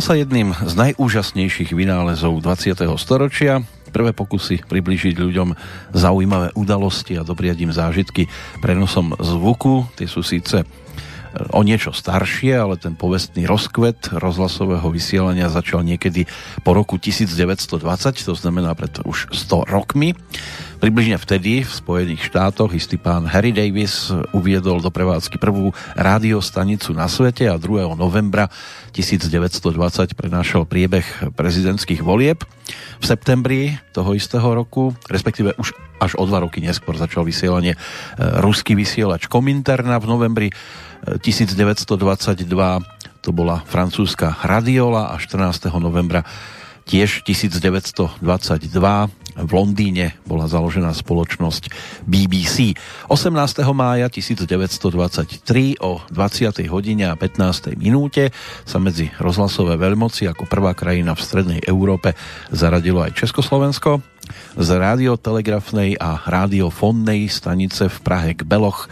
Stal sa jedným z najúžasnejších vynálezov 20. storočia. Prvé pokusy približiť ľuďom zaujímavé udalosti a dopriať im zážitky prenosom zvuku. Tie sú síce o niečo staršie, ale ten povestný rozkvet rozhlasového vysielania začal niekedy po roku 1920, to znamená pred už 100 rokmi. Približne vtedy v Spojených štátoch istý pán Harry Davis uviedol do prevádzky prvú rádiostanicu na svete a 2. novembra 1920 prenášal priebeh prezidentských volieb. V septembri toho istého roku, respektíve už až o dva roky neskôr začal vysielanie e, ruský vysielač Kominterna v novembri 1922 to bola francúzska Radiola a 14. novembra tiež 1922 v Londýne bola založená spoločnosť BBC. 18. mája 1923 o 20. hodine a 15. minúte sa medzi rozhlasové veľmoci ako prvá krajina v strednej Európe zaradilo aj Československo. Z radiotelegrafnej a radiofónnej stanice v Prahe k Beloch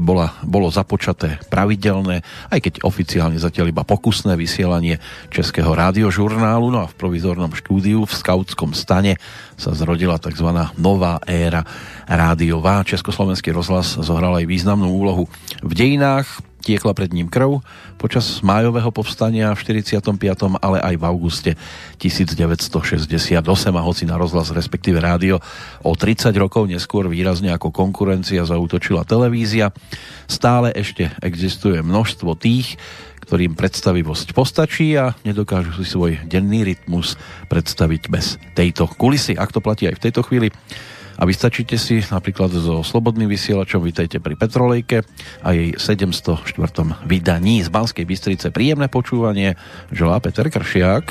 bola, bolo započaté pravidelné, aj keď oficiálne zatiaľ iba pokusné vysielanie Českého rádiožurnálu, no a v provizornom štúdiu v skautskom stane sa zrodila tzv. nová éra rádiová. Československý rozhlas zohral aj významnú úlohu v dejinách, tiekla pred ním krv počas májového povstania v 45., ale aj v auguste 1968 a hoci na rozhlas respektíve rádio o 30 rokov neskôr výrazne ako konkurencia zautočila televízia, stále ešte existuje množstvo tých, ktorým predstavivosť postačí a nedokážu si svoj denný rytmus predstaviť bez tejto kulisy. Ak to platí aj v tejto chvíli, a vystačíte si napríklad so Slobodným vysielačom, vítajte pri Petrolejke a jej 704. vydaní z Banskej Bystrice. Príjemné počúvanie, želá Peter Kršiak.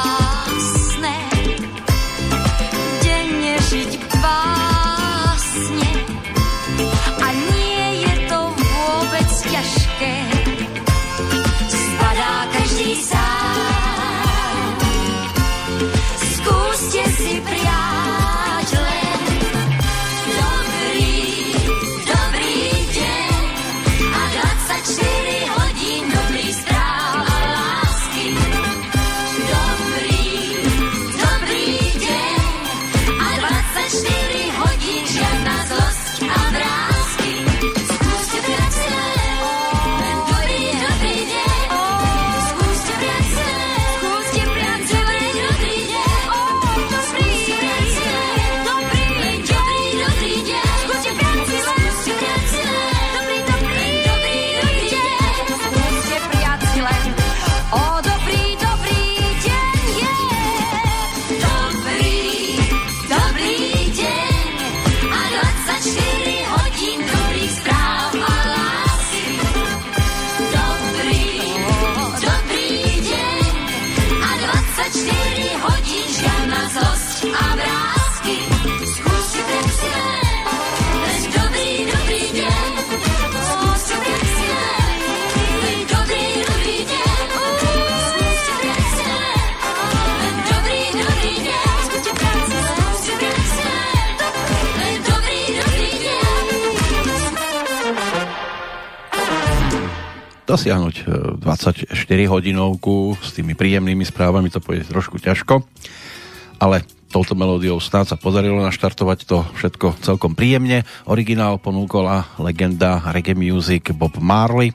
dosiahnuť 24 e, hodinovku s tými príjemnými správami to pôjde trošku ťažko, ale touto melódiou snáď sa podarilo naštartovať to všetko celkom príjemne. Originál ponúkola legenda reggae music Bob Marley.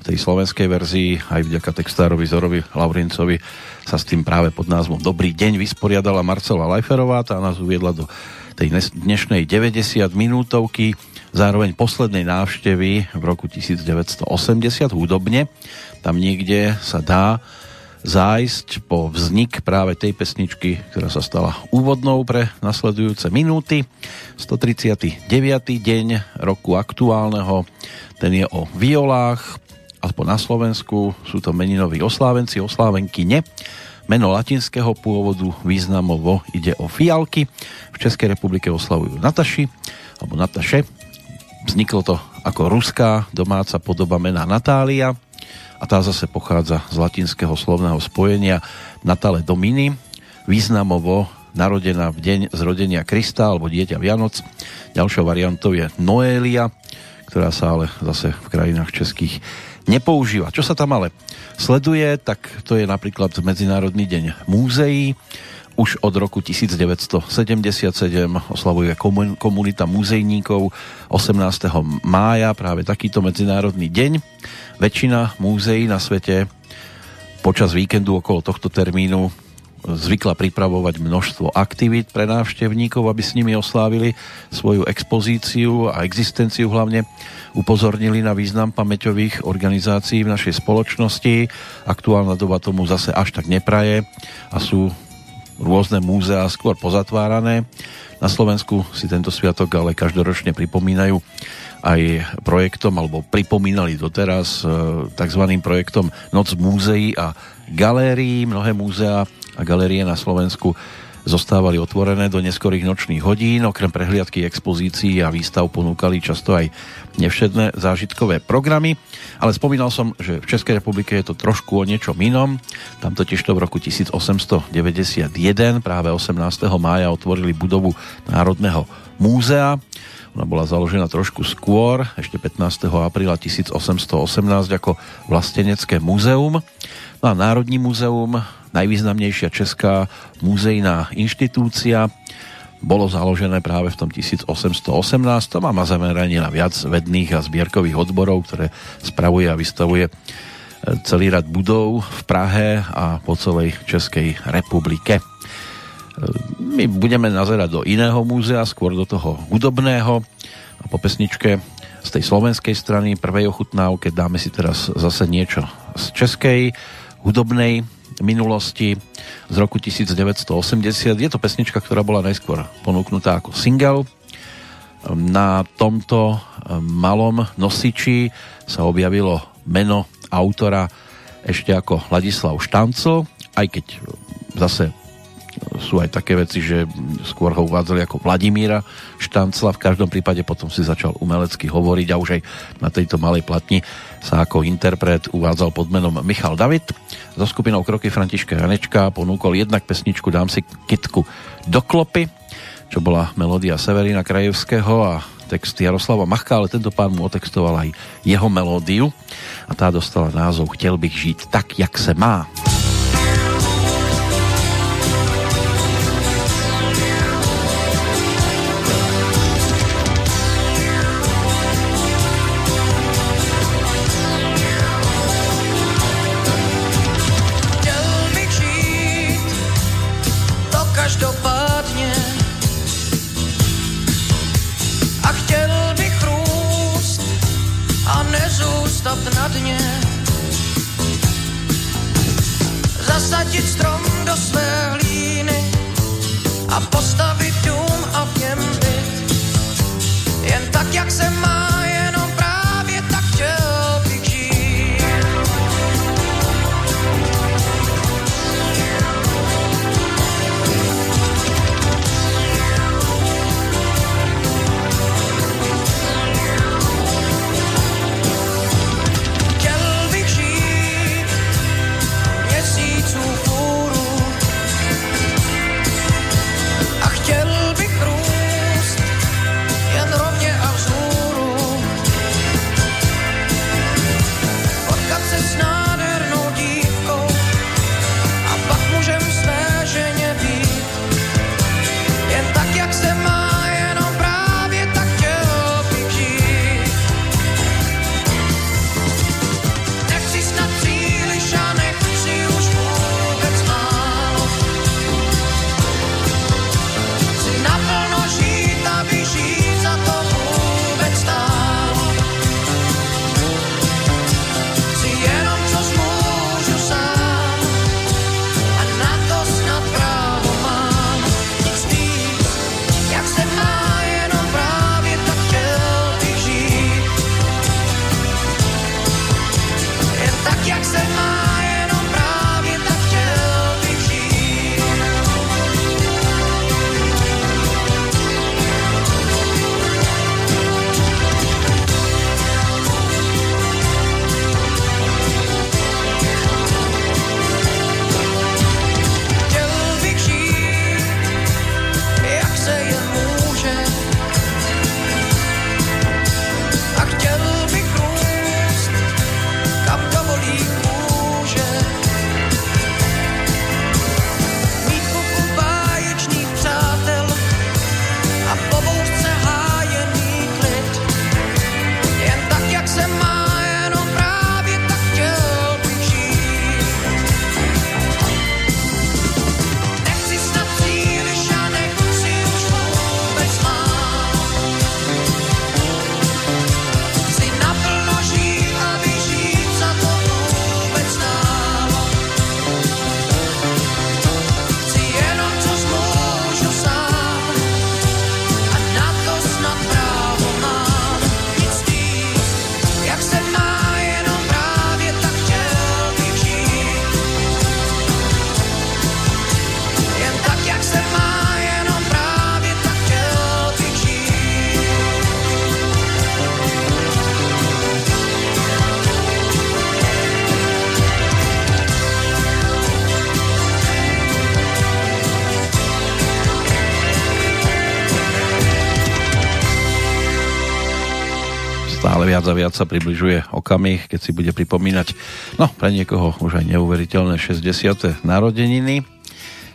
V tej slovenskej verzii aj vďaka textárovi Zorovi Laurincovi sa s tým práve pod názvom Dobrý deň vysporiadala Marcela Lajferová. Tá nás uviedla do tej dnešnej 90 minútovky, zároveň poslednej návštevy v roku 1980 hudobne. Tam niekde sa dá zájsť po vznik práve tej pesničky, ktorá sa stala úvodnou pre nasledujúce minúty. 139. deň roku aktuálneho, ten je o violách, aspoň na Slovensku sú to meninoví oslávenci, oslávenky ne. Meno latinského pôvodu významovo ide o fialky. V Českej republike oslavujú Nataši, alebo Nataše. Vzniklo to ako ruská domáca podoba mena Natália a tá zase pochádza z latinského slovného spojenia Natale Domini, významovo narodená v deň zrodenia Krista alebo dieťa Vianoc. Ďalšou variantou je Noélia, ktorá sa ale zase v krajinách českých nepoužíva. Čo sa tam ale sleduje, tak to je napríklad Medzinárodný deň múzeí. Už od roku 1977 oslavuje komunita muzejníkov 18. mája práve takýto medzinárodný deň. Väčšina múzeí na svete počas víkendu okolo tohto termínu zvykla pripravovať množstvo aktivít pre návštevníkov, aby s nimi oslávili svoju expozíciu a existenciu hlavne upozornili na význam pamäťových organizácií v našej spoločnosti. Aktuálna doba tomu zase až tak nepraje a sú rôzne múzea skôr pozatvárané. Na Slovensku si tento sviatok ale každoročne pripomínajú aj projektom, alebo pripomínali doteraz e, tzv. projektom Noc múzeí a galérií. Mnohé múzea a galérie na Slovensku zostávali otvorené do neskorých nočných hodín. Okrem prehliadky expozícií a výstav ponúkali často aj nevšedné zážitkové programy. Ale spomínal som, že v Českej republike je to trošku o niečom inom. Tam totiž to v roku 1891, práve 18. mája, otvorili budovu Národného múzea ona bola založená trošku skôr, ešte 15. apríla 1818 ako vlastenecké múzeum. No a Národní múzeum, najvýznamnejšia česká múzejná inštitúcia, bolo založené práve v tom 1818 a má zameranie na viac vedných a zbierkových odborov, ktoré spravuje a vystavuje e, celý rad budov v Prahe a po celej Českej republike. My budeme nazerať do iného múzea, skôr do toho hudobného. A po pesničke z tej slovenskej strany prvej ochutnávke dáme si teraz zase niečo z českej hudobnej minulosti z roku 1980. Je to pesnička, ktorá bola najskôr ponúknutá ako single. Na tomto malom nosiči sa objavilo meno autora ešte ako Ladislav Štancl, aj keď zase sú aj také veci, že skôr ho uvádzali ako Vladimíra Štancla, v každom prípade potom si začal umelecky hovoriť a už aj na tejto malej platni sa ako interpret uvádzal pod menom Michal David. So skupinou Kroky Františka Janečka ponúkol jednak pesničku Dám si kitku do klopy, čo bola melódia Severina Krajevského a text Jaroslava Machka, ale tento pán mu otextoval aj jeho melódiu a tá dostala názov Chtěl bych žiť tak, jak se má. Viac sa približuje okamih, keď si bude pripomínať, no pre niekoho už aj neuveriteľné 60. narodeniny.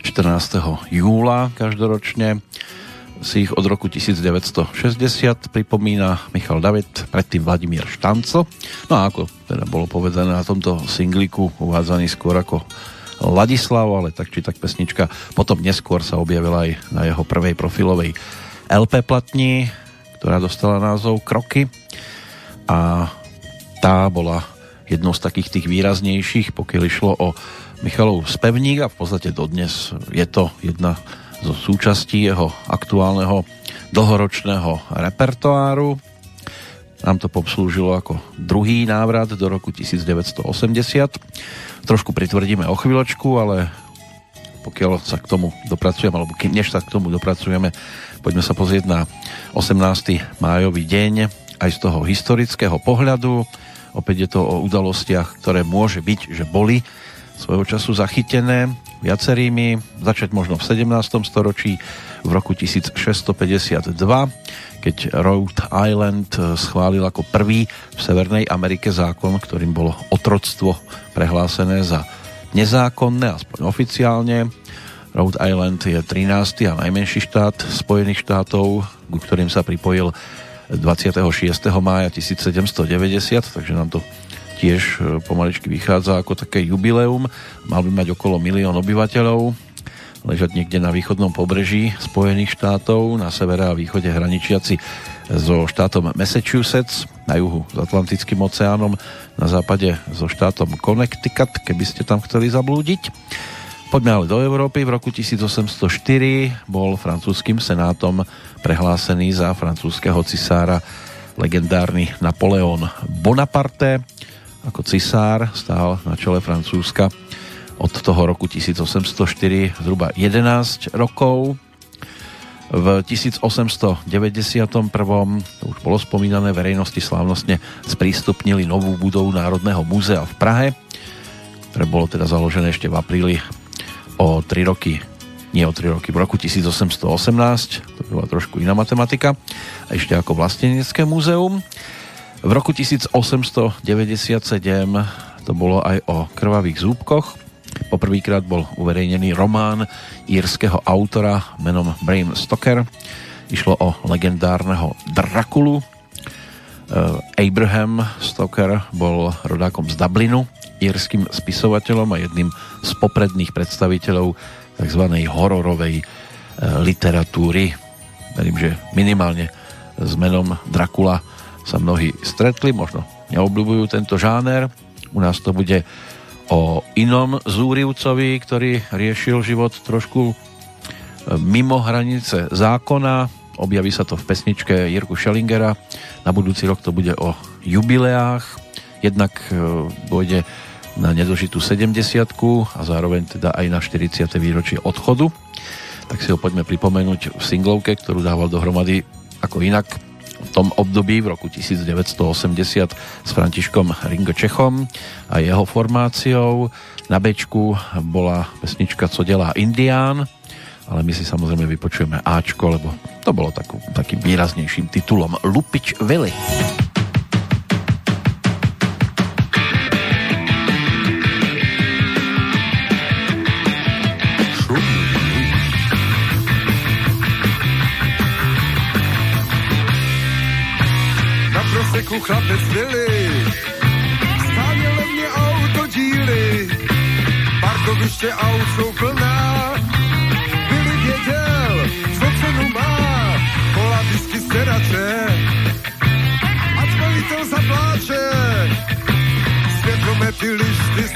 14. júla každoročne si ich od roku 1960 pripomína Michal David, predtým Vladimír Štanco. No a ako teda bolo povedané na tomto singliku, uvádzaný skôr ako Ladislav, ale tak či tak pesnička potom neskôr sa objavila aj na jeho prvej profilovej LP platni, ktorá dostala názov Kroky a tá bola jednou z takých tých výraznejších, pokiaľ išlo o Michalov spevník a v podstate dodnes je to jedna zo súčastí jeho aktuálneho dlhoročného repertoáru. Nám to poslúžilo ako druhý návrat do roku 1980. Trošku pritvrdíme o chvíľočku, ale pokiaľ sa k tomu dopracujeme, alebo než sa k tomu dopracujeme, poďme sa pozrieť na 18. májový deň, aj z toho historického pohľadu. Opäť je to o udalostiach, ktoré môže byť, že boli svojho času zachytené viacerými. Začať možno v 17. storočí v roku 1652, keď Rhode Island schválil ako prvý v Severnej Amerike zákon, ktorým bolo otroctvo prehlásené za nezákonné, aspoň oficiálne. Rhode Island je 13. a najmenší štát Spojených štátov, ku ktorým sa pripojil 26. mája 1790, takže nám to tiež e, pomaličky vychádza ako také jubileum. Mal by mať okolo milión obyvateľov, ležať niekde na východnom pobreží Spojených štátov, na severe a východe hraničiaci so štátom Massachusetts, na juhu s Atlantickým oceánom, na západe so štátom Connecticut, keby ste tam chceli zablúdiť. Poďme ale do Európy. V roku 1804 bol francúzským senátom prehlásený za francúzského cisára legendárny Napoleon Bonaparte. Ako cisár stál na čele Francúzska od toho roku 1804 zhruba 11 rokov. V 1891. to už bolo spomínané, verejnosti slávnostne sprístupnili novú budovu Národného múzea v Prahe, ktoré bolo teda založené ešte v apríli o 3 roky nie o 3 roky, v roku 1818, to bola trošku iná matematika, a ešte ako vlastenecké múzeum. V roku 1897 to bolo aj o krvavých zúbkoch. Poprvýkrát bol uverejnený román írskeho autora menom Bram Stoker. Išlo o legendárneho Drakulu. Eh, Abraham Stoker bol rodákom z Dublinu, írským spisovateľom a jedným z popredných predstaviteľov tzv. hororovej e, literatúry. Verím, že minimálne s menom Dracula sa mnohí stretli, možno neobľúbujú tento žáner. U nás to bude o inom Zúrivcovi, ktorý riešil život trošku e, mimo hranice zákona. Objaví sa to v pesničke Jirku Schellingera. Na budúci rok to bude o jubileách. Jednak bude na nedožitú 70 a zároveň teda aj na 40. výročie odchodu. Tak si ho poďme pripomenúť v singlovke, ktorú dával dohromady ako inak v tom období v roku 1980 s Františkom Ringo Čechom a jeho formáciou. Na bečku bola pesnička Co delá Indián, ale my si samozrejme vypočujeme Ačko, lebo to bolo takú, takým výraznejším titulom Lupič Vili. Parku chlapec Vili. Stánělo mě auto díly, parkoviště aut jsou plná. Vili věděl, co cenu má, kola disky sedače. Ať velitel zapláče, světlomety, lišty,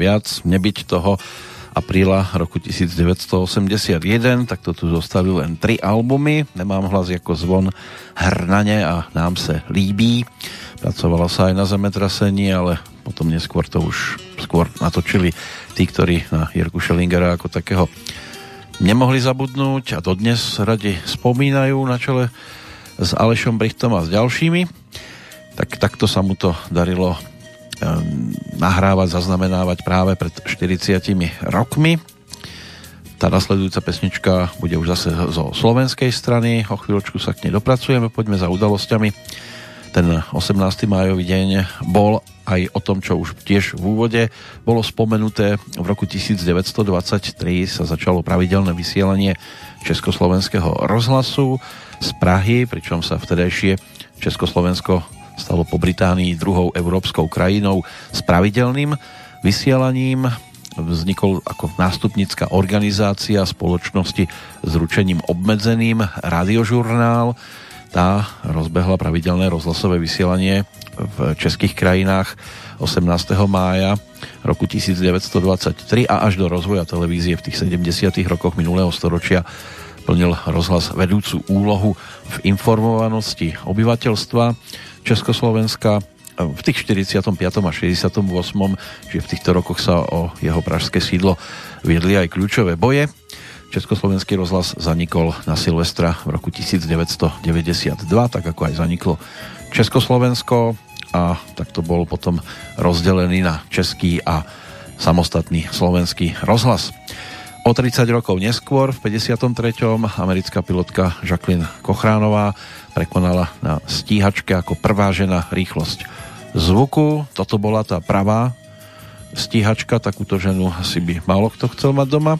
viac. Nebyť toho apríla roku 1981, tak to tu zostali len tri albumy. Nemám hlas ako zvon Hrnane a Nám se líbí. Pracovala sa aj na zemetrasení, ale potom neskôr to už skôr natočili tí, ktorí na Jirku Schellingera ako takého nemohli zabudnúť a dodnes radi spomínajú na čele s Alešom Brichtom a s ďalšími. Tak takto sa mu to darilo nahrávať, zaznamenávať práve pred 40 rokmi. Tá nasledujúca pesnička bude už zase zo slovenskej strany. O chvíľočku sa k nej dopracujeme, poďme za udalosťami. Ten 18. májový deň bol aj o tom, čo už tiež v úvode bolo spomenuté. V roku 1923 sa začalo pravidelné vysielanie Československého rozhlasu z Prahy, pričom sa vtedajšie Československo stalo po Británii druhou európskou krajinou s pravidelným vysielaním. Vznikol ako nástupnická organizácia spoločnosti s ručením obmedzeným radiožurnál. Tá rozbehla pravidelné rozhlasové vysielanie v českých krajinách 18. mája roku 1923 a až do rozvoja televízie v tých 70. rokoch minulého storočia plnil rozhlas vedúcu úlohu v informovanosti obyvateľstva Československa v tých 45. a 68. čiže v týchto rokoch sa o jeho pražské sídlo viedli aj kľúčové boje. Československý rozhlas zanikol na Silvestra v roku 1992, tak ako aj zaniklo Československo a tak to bol potom rozdelený na český a samostatný slovenský rozhlas. O 30 rokov neskôr, v 53. americká pilotka Jacqueline Kochránová prekonala na stíhačke ako prvá žena rýchlosť zvuku. Toto bola tá pravá stíhačka, takúto ženu asi by málo kto chcel mať doma.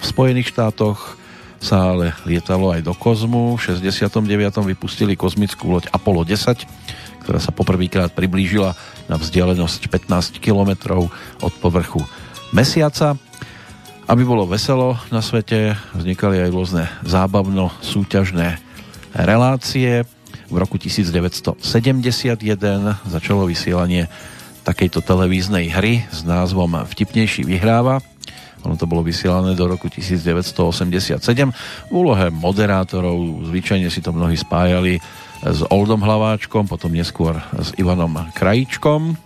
V Spojených štátoch sa ale lietalo aj do kozmu. V 69. vypustili kozmickú loď Apollo 10, ktorá sa poprvýkrát priblížila na vzdialenosť 15 km od povrchu Mesiaca. Aby bolo veselo na svete, vznikali aj rôzne zábavno-súťažné relácie. V roku 1971 začalo vysielanie takejto televíznej hry s názvom Vtipnejší vyhráva ono to bolo vysielané do roku 1987. V úlohe moderátorov zvyčajne si to mnohí spájali s Oldom Hlaváčkom, potom neskôr s Ivanom Krajíčkom.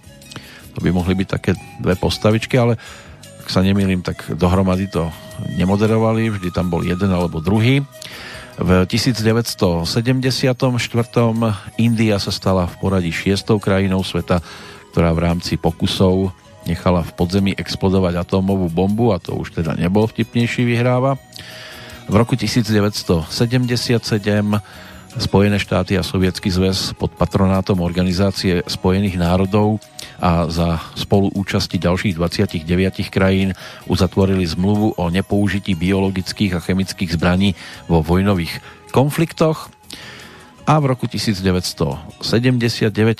To by mohli byť také dve postavičky, ale ak sa nemýlim, tak dohromady to nemoderovali, vždy tam bol jeden alebo druhý. V 1974. India sa stala v poradí šiestou krajinou sveta, ktorá v rámci pokusov nechala v podzemí explodovať atómovú bombu a to už teda nebol vtipnejší vyhráva. V roku 1977 Spojené štáty a Sovietský zväz pod patronátom Organizácie spojených národov a za spoluúčasti ďalších 29 krajín uzatvorili zmluvu o nepoužití biologických a chemických zbraní vo vojnových konfliktoch a v roku 1979,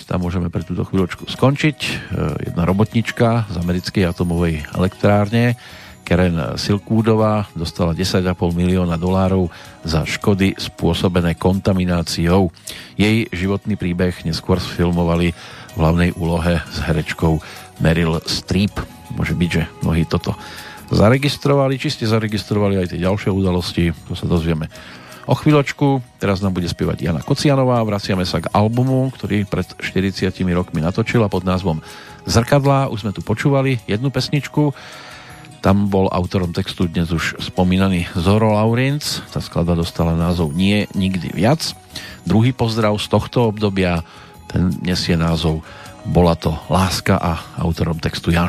tam môžeme pre túto chvíľočku skončiť, e, jedna robotnička z americkej atomovej elektrárne, Karen Silkwoodová, dostala 10,5 milióna dolárov za škody spôsobené kontamináciou. Jej životný príbeh neskôr sfilmovali v hlavnej úlohe s herečkou Meryl Streep. Môže byť, že mnohí toto zaregistrovali, či ste zaregistrovali aj tie ďalšie udalosti, to sa dozvieme o chvíľočku. Teraz nám bude spievať Jana Kocianová. Vraciame sa k albumu, ktorý pred 40 rokmi natočila pod názvom Zrkadlá, už sme tu počúvali jednu pesničku, tam bol autorom textu dnes už spomínaný Zoro Laurenc, tá skladba dostala názov Nie, nikdy viac. Druhý pozdrav z tohto obdobia, ten nesie názov Bola to láska a autorom textu Jan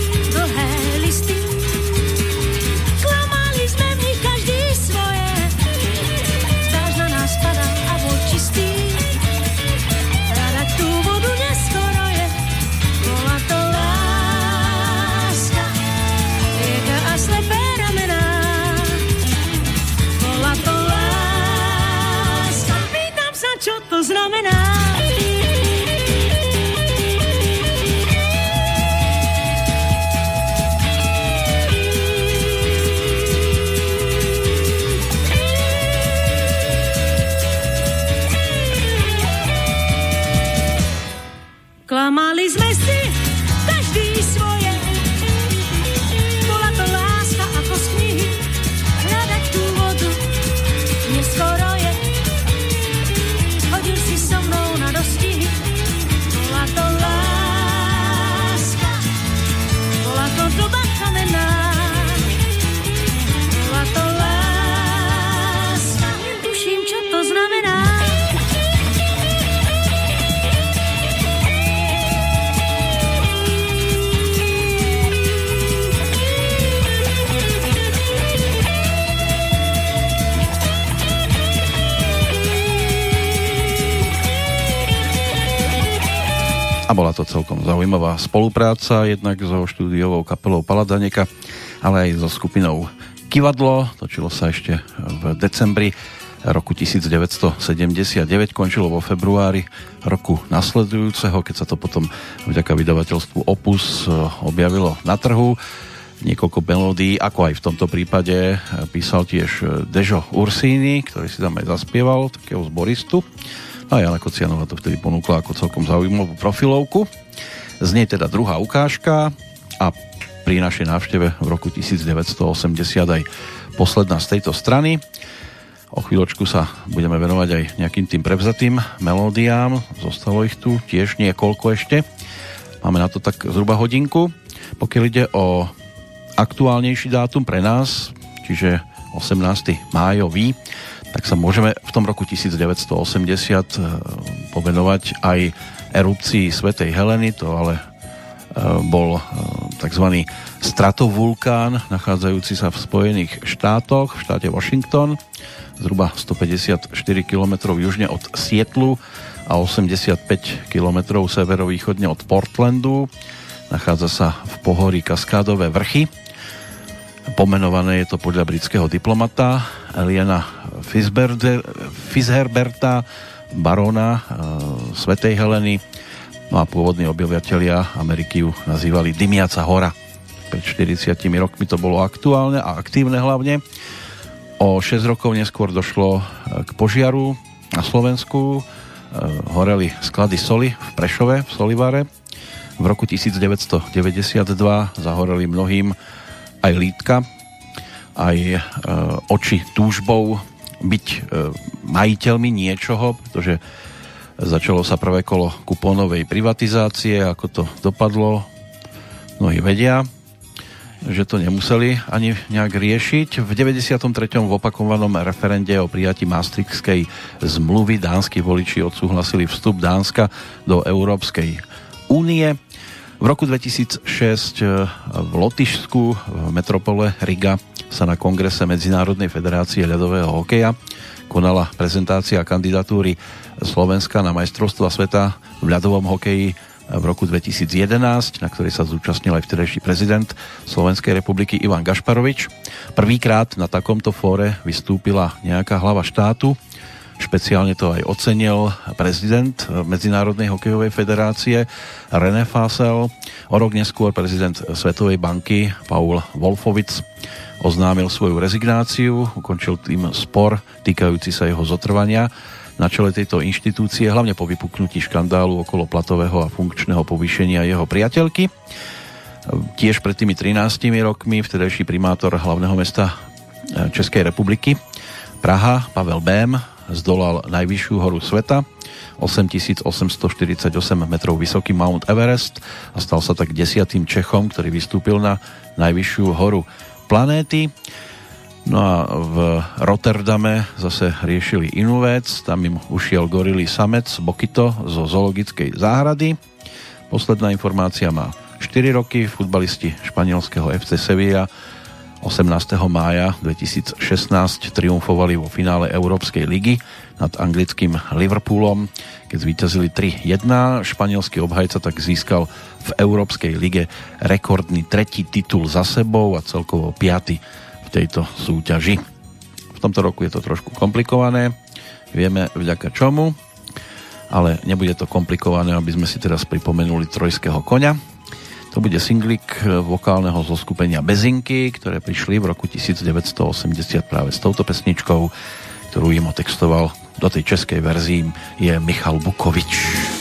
zaujímavá spolupráca, jednak so štúdiovou kapelou Paladaneka, ale aj so skupinou Kivadlo. Točilo sa ešte v decembri roku 1979, končilo vo februári roku nasledujúceho, keď sa to potom vďaka vydavateľstvu Opus eh, objavilo na trhu. Niekoľko melódií, ako aj v tomto prípade, eh, písal tiež eh, Dežo Ursíny, ktorý si tam aj zaspieval, takého zboristu. A Jana Kocianová to vtedy ponúkla ako celkom zaujímavú profilovku. Z nej teda druhá ukážka a pri našej návšteve v roku 1980 aj posledná z tejto strany. O chvíľočku sa budeme venovať aj nejakým tým prevzatým melódiám. Zostalo ich tu tiež niekoľko ešte. Máme na to tak zhruba hodinku. Pokiaľ ide o aktuálnejší dátum pre nás, čiže 18. májový, tak sa môžeme v tom roku 1980 povenovať aj erupcii Svetej Heleny, to ale bol tzv. stratovulkán nachádzajúci sa v Spojených štátoch, v štáte Washington, zhruba 154 km južne od Sietlu a 85 km severovýchodne od Portlandu. Nachádza sa v pohorí Kaskádové vrchy Pomenované je to podľa britského diplomata Eliana Fisherberta, barona e, Svetej Heleny. No a pôvodní obyvateľia Ameriky ju nazývali Dymiaca hora. Pred 40 rokmi to bolo aktuálne a aktívne hlavne. O 6 rokov neskôr došlo e, k požiaru na Slovensku. E, horeli sklady soli v Prešove, v Solivare. V roku 1992 zahoreli mnohým aj lítka, aj oči túžbou byť majiteľmi niečoho, pretože začalo sa prvé kolo kupónovej privatizácie, ako to dopadlo, mnohí vedia. že to nemuseli ani nejak riešiť. V 93. v opakovanom referende o prijati Maastrichtskej zmluvy dánsky voliči odsúhlasili vstup Dánska do Európskej únie. V roku 2006 v Lotyšsku v metropole Riga sa na kongrese Medzinárodnej federácie ľadového hokeja konala prezentácia kandidatúry Slovenska na majstrovstva sveta v ľadovom hokeji v roku 2011, na ktorej sa zúčastnil aj vtedajší prezident Slovenskej republiky Ivan Gašparovič. Prvýkrát na takomto fóre vystúpila nejaká hlava štátu. Špeciálne to aj ocenil prezident Medzinárodnej hokejovej federácie René Fasel. O rok neskôr prezident Svetovej banky Paul Wolfovic oznámil svoju rezignáciu, ukončil tým spor týkajúci sa jeho zotrvania na čele tejto inštitúcie, hlavne po vypuknutí škandálu okolo platového a funkčného povýšenia jeho priateľky. Tiež pred tými 13 rokmi vtedajší primátor hlavného mesta e, Českej republiky Praha, Pavel Bém, zdolal najvyššiu horu sveta, 8848 metrov vysoký Mount Everest a stal sa tak desiatým Čechom, ktorý vystúpil na najvyššiu horu planéty. No a v Rotterdame zase riešili inú vec, tam im ušiel gorilý samec Bokito zo zoologickej záhrady. Posledná informácia má 4 roky, futbalisti španielského FC Sevilla 18. mája 2016 triumfovali vo finále Európskej ligy nad anglickým Liverpoolom, keď zvíťazili 3-1. Španielský obhajca tak získal v Európskej lige rekordný tretí titul za sebou a celkovo piaty tejto súťaži. V tomto roku je to trošku komplikované, vieme vďaka čomu, ale nebude to komplikované, aby sme si teraz pripomenuli trojského koňa. To bude singlik vokálneho zoskupenia Bezinky, ktoré prišli v roku 1980 práve s touto pesničkou, ktorú im otextoval do tej českej verzii je Michal Bukovič.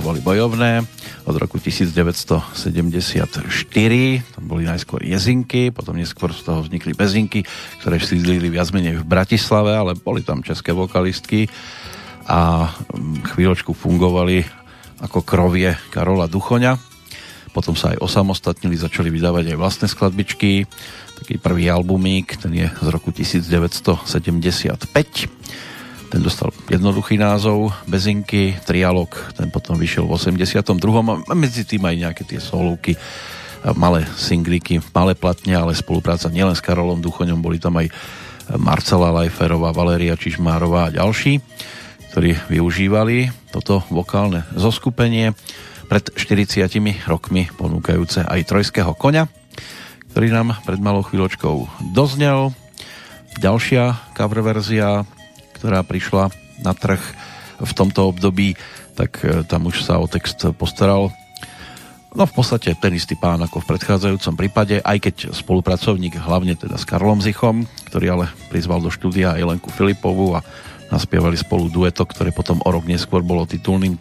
Boli bojovné od roku 1974. Tam boli najskôr jezinky, potom neskôr z toho vznikli bezinky, ktoré sídlili viac menej v Bratislave, ale boli tam české vokalistky a mm, chvíľočku fungovali ako krovie Karola Duchoňa. Potom sa aj osamostatnili, začali vydávať aj vlastné skladbičky. Taký prvý albumík, ten je z roku 1975 ten dostal jednoduchý názov Bezinky, Trialog, ten potom vyšiel v 82. A medzi tým aj nejaké tie solovky, malé singliky, malé platne, ale spolupráca nielen s Karolom Duchoňom, boli tam aj Marcela Lajferová, Valéria Čižmárová a ďalší, ktorí využívali toto vokálne zoskupenie pred 40 rokmi ponúkajúce aj trojského koňa, ktorý nám pred malou chvíľočkou doznel. Ďalšia cover verzia ktorá prišla na trh v tomto období, tak e, tam už sa o text postaral No v podstate ten istý pán ako v predchádzajúcom prípade, aj keď spolupracovník hlavne teda s Karlom Zichom, ktorý ale prizval do štúdia aj Lenku Filipovú a naspievali spolu dueto, ktoré potom o rok neskôr bolo titulným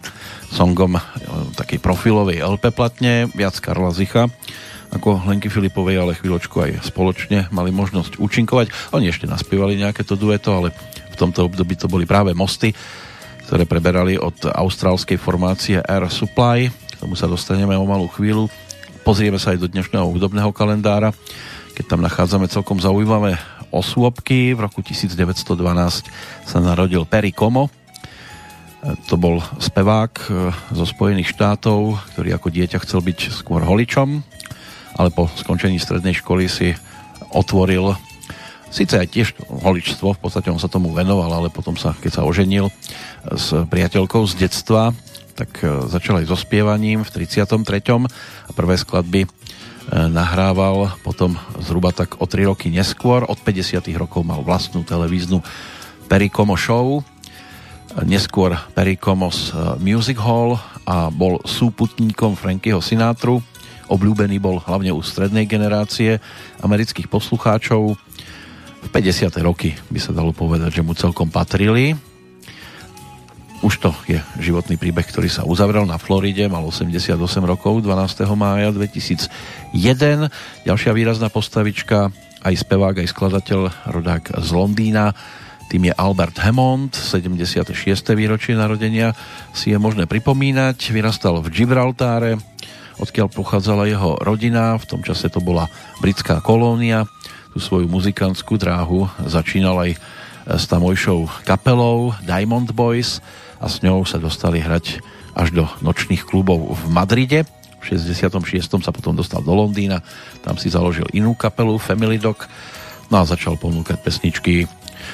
songom e, takej profilovej LP platne, viac Karla Zicha ako Lenky Filipovej, ale chvíľočku aj spoločne mali možnosť účinkovať. Oni ešte naspievali nejaké to dueto, ale tomto období to boli práve mosty, ktoré preberali od austrálskej formácie Air Supply. K tomu sa dostaneme o malú chvíľu. Pozrieme sa aj do dnešného hudobného kalendára, keď tam nachádzame celkom zaujímavé osôbky. V roku 1912 sa narodil Perry Como. To bol spevák e, zo Spojených štátov, ktorý ako dieťa chcel byť skôr holičom, ale po skončení strednej školy si otvoril Sice aj tiež holičstvo, v podstate on sa tomu venoval, ale potom sa, keď sa oženil s priateľkou z detstva, tak e, začal aj so spievaním v 33. a prvé skladby e, nahrával potom zhruba tak o 3 roky neskôr. Od 50. rokov mal vlastnú televíznu Perikomo Show, neskôr Perikomos e, Music Hall a bol súputníkom Frankyho Sinátru. Obľúbený bol hlavne u strednej generácie amerických poslucháčov 50. roky by sa dalo povedať, že mu celkom patrili. Už to je životný príbeh, ktorý sa uzavrel na Floride, mal 88 rokov 12. mája 2001. Ďalšia výrazná postavička, aj spevák, aj skladateľ, rodák z Londýna, tým je Albert Hammond, 76. výročie narodenia si je možné pripomínať. Vyrastal v Gibraltáre, odkiaľ pochádzala jeho rodina, v tom čase to bola britská kolónia tú svoju muzikantskú dráhu začínal aj s tamojšou kapelou Diamond Boys a s ňou sa dostali hrať až do nočných klubov v Madride. V 66. sa potom dostal do Londýna, tam si založil inú kapelu Family Dog, no a začal ponúkať pesničky.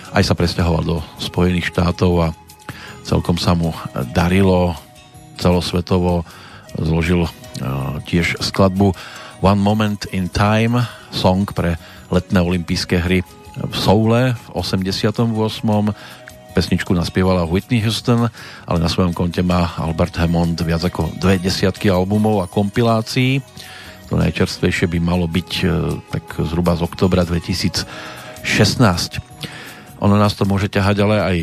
Aj sa presťahoval do Spojených štátov a celkom sa mu darilo celosvetovo. Zložil uh, tiež skladbu One Moment in Time, song pre letné olympijské hry v Soule v 88. Pesničku naspievala Whitney Houston, ale na svojom konte má Albert Hammond viac ako dve desiatky albumov a kompilácií. To najčerstvejšie by malo byť e, tak zhruba z oktobra 2016. Ono nás to môže ťahať ale aj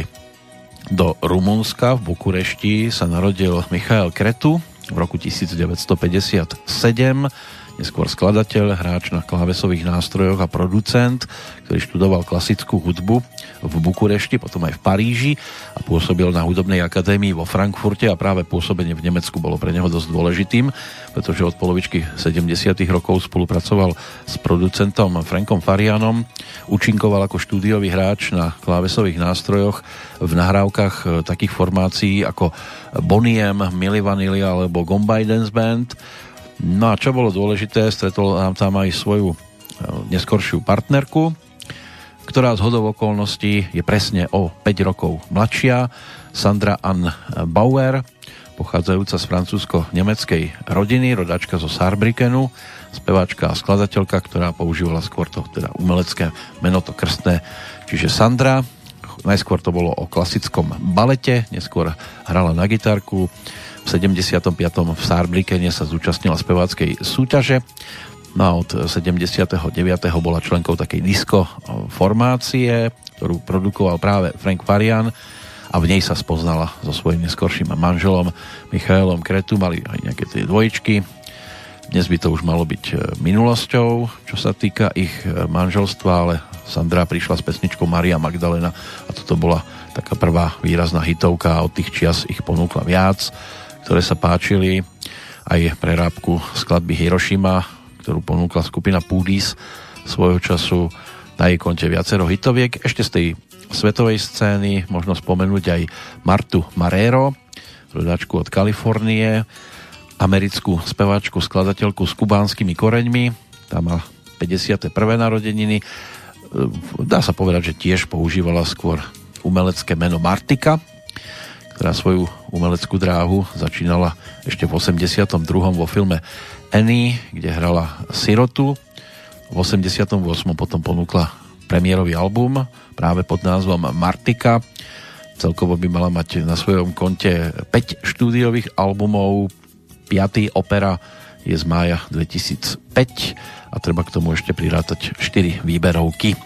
do Rumunska. V Bukurešti sa narodil Michael Kretu v roku 1957 neskôr skladateľ, hráč na klávesových nástrojoch a producent, ktorý študoval klasickú hudbu v Bukurešti, potom aj v Paríži a pôsobil na hudobnej akadémii vo Frankfurte a práve pôsobenie v Nemecku bolo pre neho dosť dôležitým, pretože od polovičky 70. rokov spolupracoval s producentom Frankom Farianom, účinkoval ako štúdiový hráč na klávesových nástrojoch v nahrávkach e, takých formácií ako Boniem, Milli Vanilli alebo Gombay Dance Band No a čo bolo dôležité, stretol nám tam aj svoju e, neskoršiu partnerku, ktorá z hodov okolností je presne o 5 rokov mladšia, Sandra Ann Bauer, pochádzajúca z francúzsko-nemeckej rodiny, rodačka zo Saarbrückenu, speváčka a skladateľka, ktorá používala skôr to teda umelecké meno, to krstné, čiže Sandra. Najskôr to bolo o klasickom balete, neskôr hrala na gitarku, v 75. v Saarbrückene sa zúčastnila speváckej súťaže. No a od 79. bola členkou takej disco formácie, ktorú produkoval práve Frank Farian a v nej sa spoznala so svojím neskorším manželom Michailom Kretu, mali aj nejaké tie dvojičky. Dnes by to už malo byť e, minulosťou, čo sa týka ich e, manželstva, ale Sandra prišla s pesničkou Maria Magdalena a toto bola taká prvá výrazná hitovka a od tých čias ich ponúkla viac, ktoré sa páčili aj prerábku skladby Hiroshima, ktorú ponúkla skupina Pudis svojho času na jej konte viacero hitoviek. Ešte z tej svetovej scény možno spomenúť aj Martu Marero, rodačku od Kalifornie, americkú speváčku, skladateľku s kubánskymi koreňmi. Tá má 51. narodeniny. Dá sa povedať, že tiež používala skôr umelecké meno Martika, ktorá svoju umeleckú dráhu začínala ešte v 82. vo filme Annie, kde hrala sirotu. V 88. potom ponúkla premiérový album práve pod názvom Martika. Celkovo by mala mať na svojom konte 5 štúdiových albumov, 5. opera je z mája 2005 a treba k tomu ešte prirátať 4 výberovky.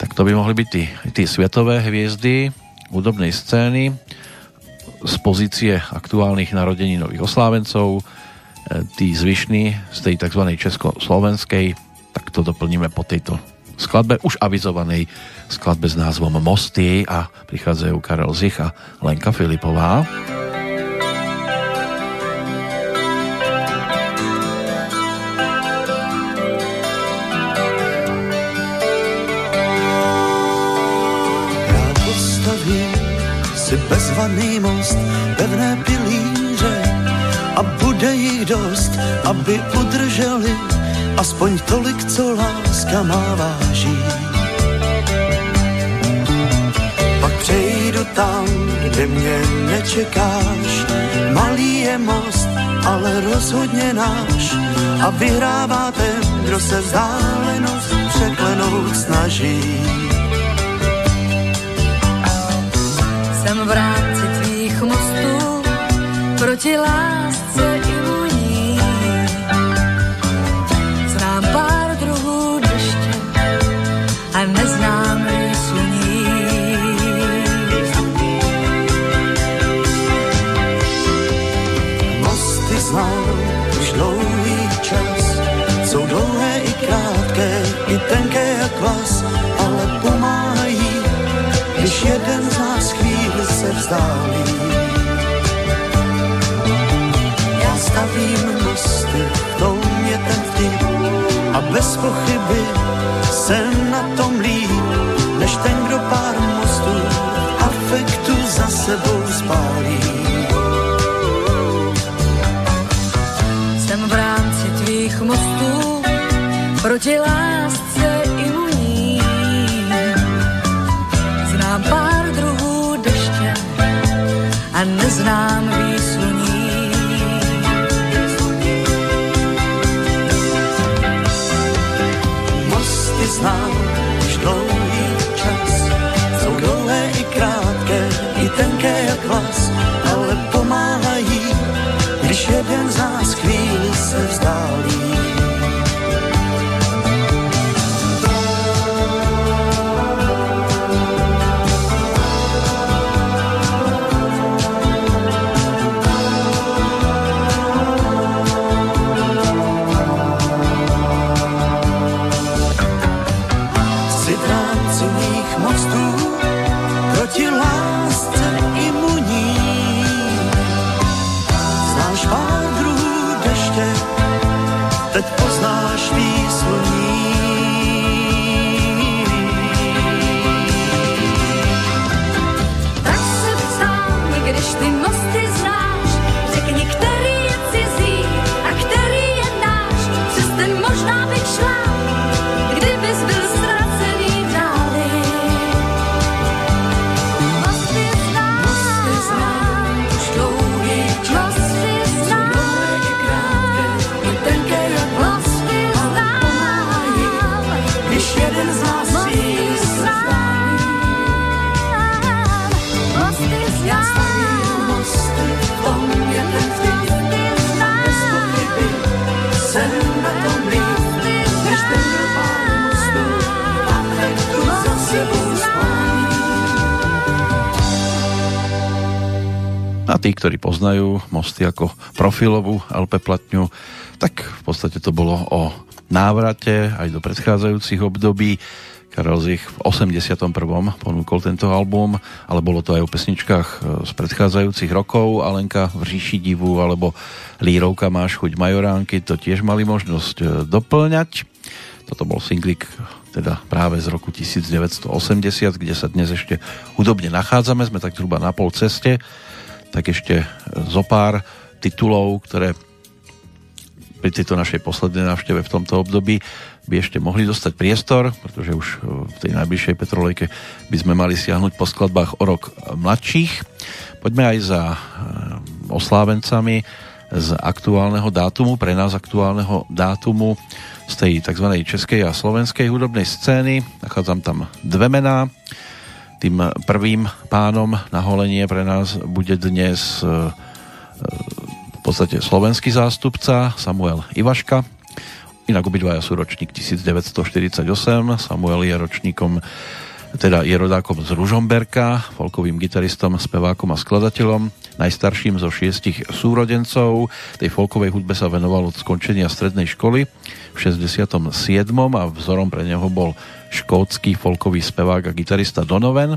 Tak to by mohli byť tí, tí svetové hviezdy hudobnej scény z pozície aktuálnych narodeninových oslávencov, e, tí zvyšní z tej tzv. československej, tak to doplníme po tejto skladbe, už avizovanej skladbe s názvom Mosty a prichádzajú Karel Zich a Lenka Filipová. Bezvaný most, pevné pilíře a bude jich dost, aby udrželi aspoň tolik, co láska má váží. Pak přejdu tam, kde mě nečekáš, malý je most, ale rozhodně náš a vyhrává ten, kdo se vzdálenost překlenout snaží. Jsem v proti lásce voní. Znám pár druhů deště a neznám sluní. Mosty znám už dlouhý čas, jsou dlouhé i krátké, i tenké jak vás, ale pomáhají, když jeden z nás chvíli se vzdálí. A bez pochyby jsem na tom líp, než ten, kdo pár mostů afektu za sebou spálí. Jsem v rámci tvých mostů proti lásce i voní. Znám pár druhů deště a neznám mosty ako profilovú LP platňu, tak v podstate to bolo o návrate aj do predchádzajúcich období. Karel Zich v 81. ponúkol tento album, ale bolo to aj o pesničkách e, z predchádzajúcich rokov. Alenka v říši divu alebo Lírovka máš chuť majoránky, to tiež mali možnosť e, doplňať. Toto bol singlik teda práve z roku 1980, kde sa dnes ešte hudobne nachádzame, sme tak zhruba na pol ceste tak ešte zo pár titulov, ktoré pri tejto našej poslednej návšteve v tomto období by ešte mohli dostať priestor, pretože už v tej najbližšej Petrolejke by sme mali siahnuť po skladbách o rok mladších. Poďme aj za eh, oslávencami z aktuálneho dátumu, pre nás aktuálneho dátumu z tej tzv. českej a slovenskej hudobnej scény. Nachádzam tam dve mená. Tým prvým pánom na holenie pre nás bude dnes e, e, v podstate slovenský zástupca Samuel Ivaška. Inak obidvaja sú ročník 1948. Samuel je ročníkom teda je rodákom z Ružomberka, folkovým gitaristom, spevákom a skladateľom, najstarším zo šiestich súrodencov. Tej folkovej hudbe sa venoval od skončenia strednej školy v 67. a vzorom pre neho bol škótsky folkový spevák a gitarista Donovan.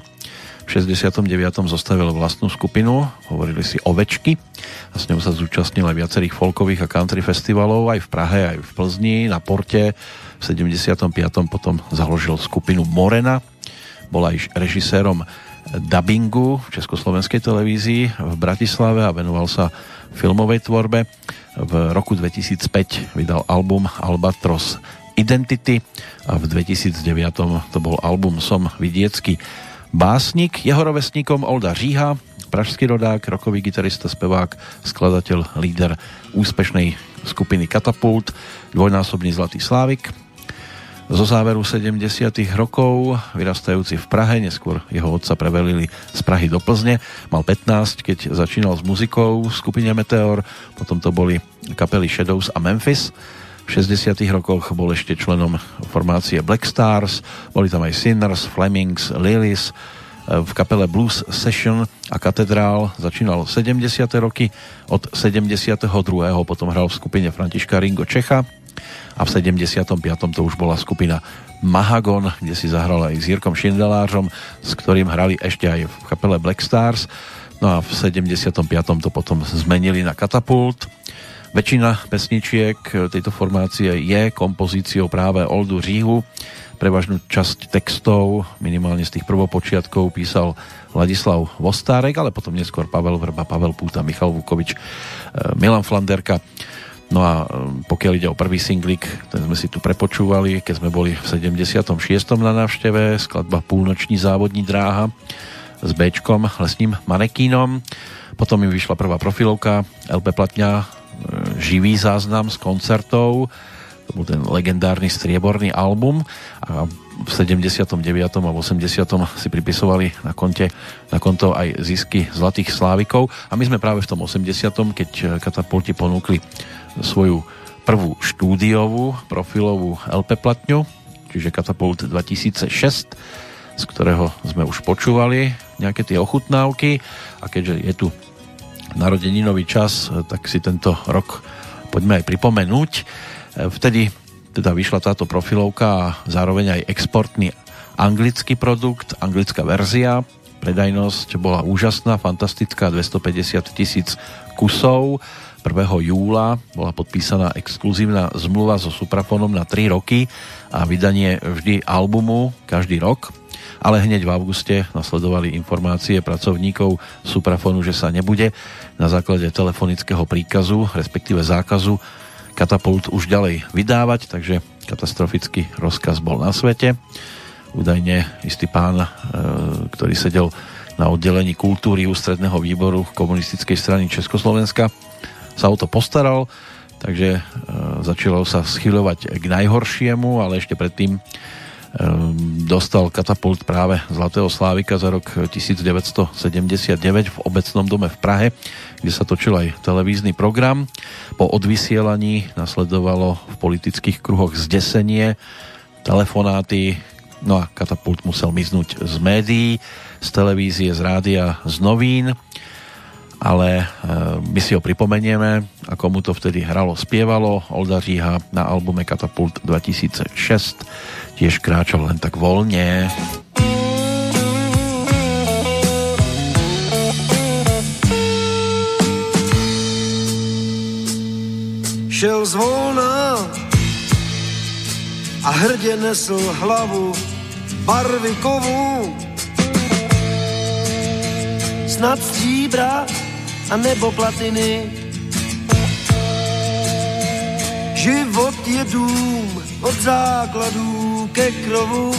V 69. zostavil vlastnú skupinu, hovorili si Ovečky a s ňou sa zúčastnil aj viacerých folkových a country festivalov aj v Prahe, aj v Plzni, na Porte. V 75. potom založil skupinu Morena, bol aj režisérom dubbingu v Československej televízii v Bratislave a venoval sa filmovej tvorbe. V roku 2005 vydal album Albatros Identity a v 2009 to bol album Som vidiecký básnik. Jeho rovesníkom Olda Říha, pražský rodák, rokový gitarista, spevák, skladateľ, líder úspešnej skupiny Katapult, dvojnásobný Zlatý Slávik, zo záveru 70. rokov, vyrastajúci v Prahe, neskôr jeho otca prevelili z Prahy do Plzne. Mal 15, keď začínal s muzikou v skupine Meteor, potom to boli kapely Shadows a Memphis. V 60. rokoch bol ešte členom formácie Black Stars, boli tam aj Sinners, Flemings, Lilies, v kapele Blues Session a Katedrál začínal 70. roky, od 72. potom hral v skupine Františka Ringo Čecha, a v 75. to už bola skupina Mahagon, kde si zahral aj s Jirkom Šindelářom, s ktorým hrali ešte aj v kapele Black Stars. No a v 75. to potom zmenili na Katapult. Väčšina pesničiek tejto formácie je kompozíciou práve Oldu Říhu. Prevažnú časť textov, minimálne z tých prvopočiatkov, písal Ladislav Vostárek, ale potom neskôr Pavel Vrba, Pavel Púta, Michal Vukovič, eh, Milan Flanderka. No a um, pokiaľ ide o prvý singlik, ten sme si tu prepočúvali, keď sme boli v 76. na návšteve, skladba Púlnoční závodní dráha s Bčkom, lesným manekínom. Potom im vyšla prvá profilovka, LP platňa, živý záznam z koncertov, to bol ten legendárny strieborný album a v 79. a 80. si pripisovali na, konte, na konto aj zisky Zlatých Slávikov a my sme práve v tom 80. keď katapulti ponúkli svoju prvú štúdiovú profilovú LP platňu, čiže Katapult 2006, z ktorého sme už počúvali nejaké tie ochutnávky a keďže je tu narodeninový čas, tak si tento rok poďme aj pripomenúť. Vtedy teda vyšla táto profilovka a zároveň aj exportný anglický produkt, anglická verzia. Predajnosť bola úžasná, fantastická, 250 tisíc kusov 1. júla bola podpísaná exkluzívna zmluva so Suprafonom na 3 roky a vydanie vždy albumu každý rok, ale hneď v auguste nasledovali informácie pracovníkov Suprafonu, že sa nebude na základe telefonického príkazu, respektíve zákazu Katapult už ďalej vydávať, takže katastrofický rozkaz bol na svete. Údajne istý pán, e, ktorý sedel na oddelení kultúry ústredného výboru komunistickej strany Československa, sa o to postaral, takže e, začalo sa schyľovať k najhoršiemu, ale ešte predtým dostal katapult práve Zlatého Slávika za rok 1979 v obecnom dome v Prahe, kde sa točil aj televízny program. Po odvysielaní nasledovalo v politických kruhoch zdesenie, telefonáty, no a katapult musel miznúť z médií, z televízie, z rádia, z novín ale e, my si ho pripomenieme, ako mu to vtedy hralo, spievalo. Olda Říha na albume Katapult 2006 tiež kráčal len tak voľne. Šel zvolna a hrdě nesl hlavu barvy kovů. Snad stříbra a nebo platiny. Život je dům od základů ke krovu.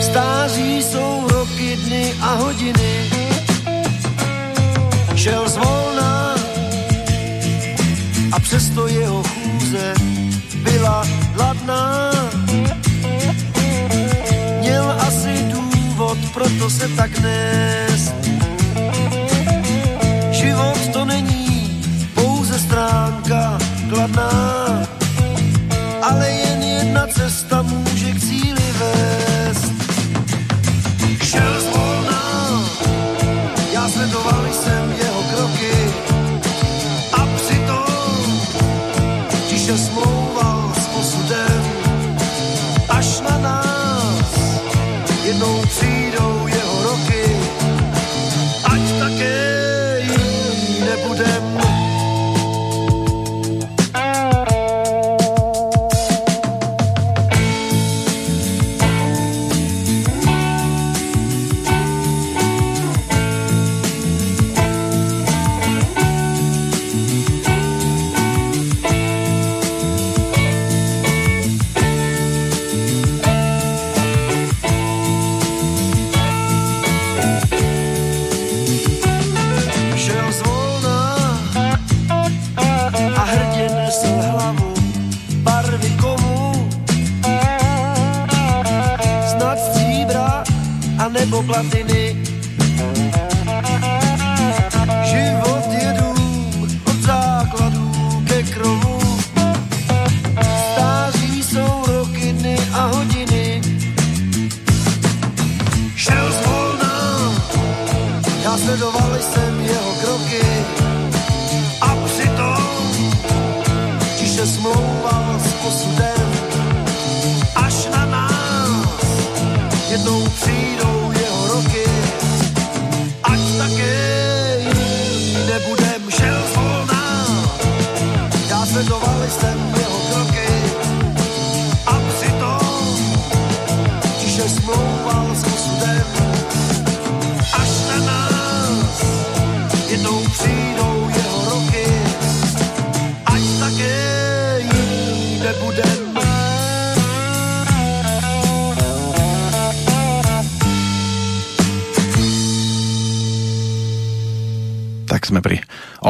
Stáří jsou roky, dny a hodiny. Šel zvolna a přesto jeho chůze byla hladná. Měl asi důvod, proto se tak nést. Život to není pouze stránka kladná, ale jen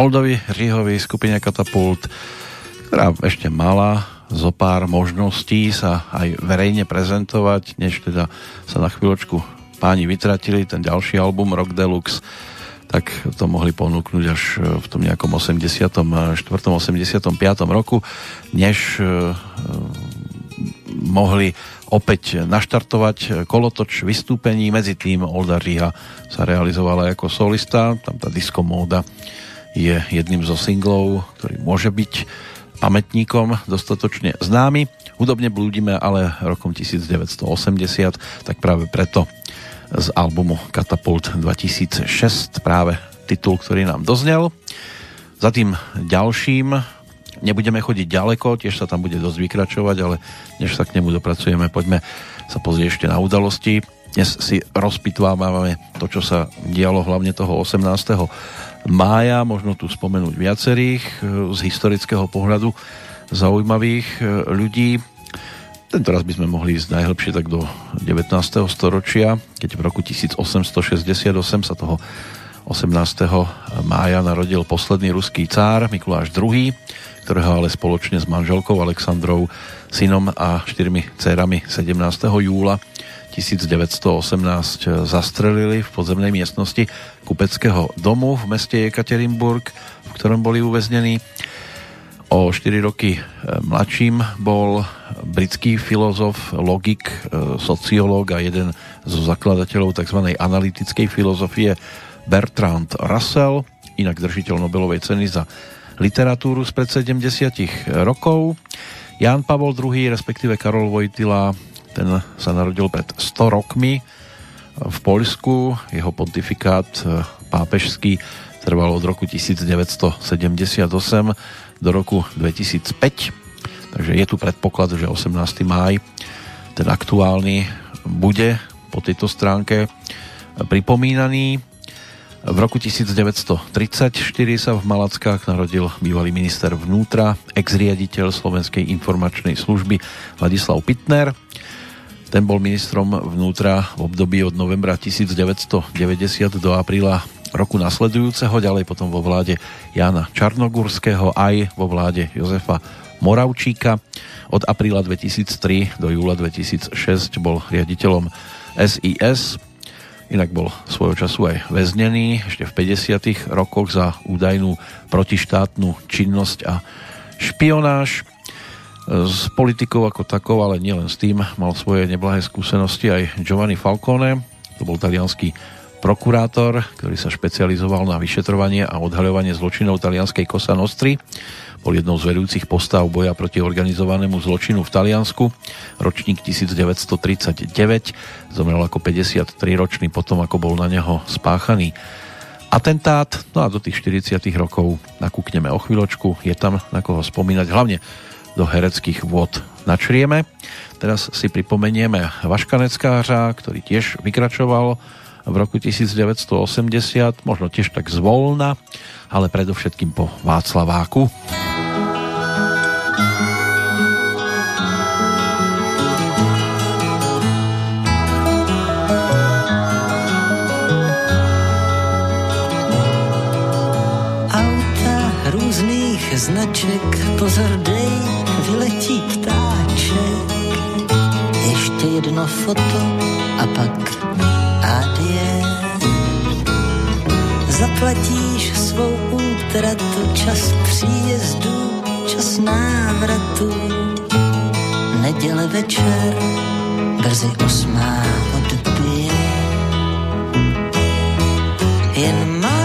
Oldovi Rihovi, skupine Katapult, ktorá ešte mala zo pár možností sa aj verejne prezentovať, než teda sa na chvíľočku páni vytratili, ten ďalší album Rock Deluxe, tak to mohli ponúknuť až v tom nejakom 84. 85. roku, než e, mohli opäť naštartovať kolotoč vystúpení. Medzi tým Olda Riha sa realizovala ako solista. Tam tá disco móda je jedným zo singlov, ktorý môže byť pamätníkom dostatočne známy. Hudobne blúdime ale rokom 1980, tak práve preto z albumu Katapult 2006 práve titul, ktorý nám doznel. Za tým ďalším nebudeme chodiť ďaleko, tiež sa tam bude dosť vykračovať, ale než sa k nemu dopracujeme, poďme sa pozrieť ešte na udalosti. Dnes si rozpitvávame to, čo sa dialo hlavne toho 18. mája, možno tu spomenúť viacerých z historického pohľadu zaujímavých ľudí. Tento raz by sme mohli ísť najhlbšie tak do 19. storočia, keď v roku 1868 sa toho 18. mája narodil posledný ruský cár Mikuláš II, ktorého ale spoločne s manželkou Alexandrou, synom a štyrmi dcerami 17. júla 1918 zastrelili v podzemnej miestnosti kupeckého domu v meste Ekaterinburg, v ktorom boli uväznení. O 4 roky mladším bol britský filozof, logik, sociológ a jeden zo zakladateľov tzv. analytickej filozofie Bertrand Russell, inak držiteľ Nobelovej ceny za literatúru spred 70 rokov. Ján Pavol II, respektíve Karol Vojtila, ten sa narodil pred 100 rokmi v Poľsku. Jeho pontifikát e, pápežský trval od roku 1978 do roku 2005. Takže je tu predpoklad, že 18. máj ten aktuálny bude po tejto stránke pripomínaný. V roku 1934 sa v Malackách narodil bývalý minister vnútra, ex-riaditeľ Slovenskej informačnej služby Ladislav Pitner. Ten bol ministrom vnútra v období od novembra 1990 do apríla roku nasledujúceho, ďalej potom vo vláde Jana Čarnogurského aj vo vláde Jozefa Moravčíka. Od apríla 2003 do júla 2006 bol riaditeľom SIS, Inak bol svojho času aj väznený ešte v 50. rokoch za údajnú protištátnu činnosť a špionáž. S politikou ako takou, ale nielen s tým, mal svoje neblahé skúsenosti aj Giovanni Falcone, to bol talianský prokurátor, ktorý sa špecializoval na vyšetrovanie a odhaľovanie zločinov talianskej Cosa Nostri bol jednou z vedúcich postav boja proti organizovanému zločinu v Taliansku. Ročník 1939 zomrel ako 53-ročný potom, ako bol na neho spáchaný atentát. No a do tých 40 rokov nakúkneme o chvíľočku. Je tam na koho spomínať, hlavne do hereckých vôd načrieme. Teraz si pripomenieme Vaškaneckářa, ktorý tiež vykračoval v roku 1980, možno tiež tak zvolna, ale predovšetkým po Václaváku. značek, pozor jedno foto a pak adie. Zaplatíš svou útratu, čas příjezdu, čas návratu. Neděle večer, brzy osmá odbije. Jen málo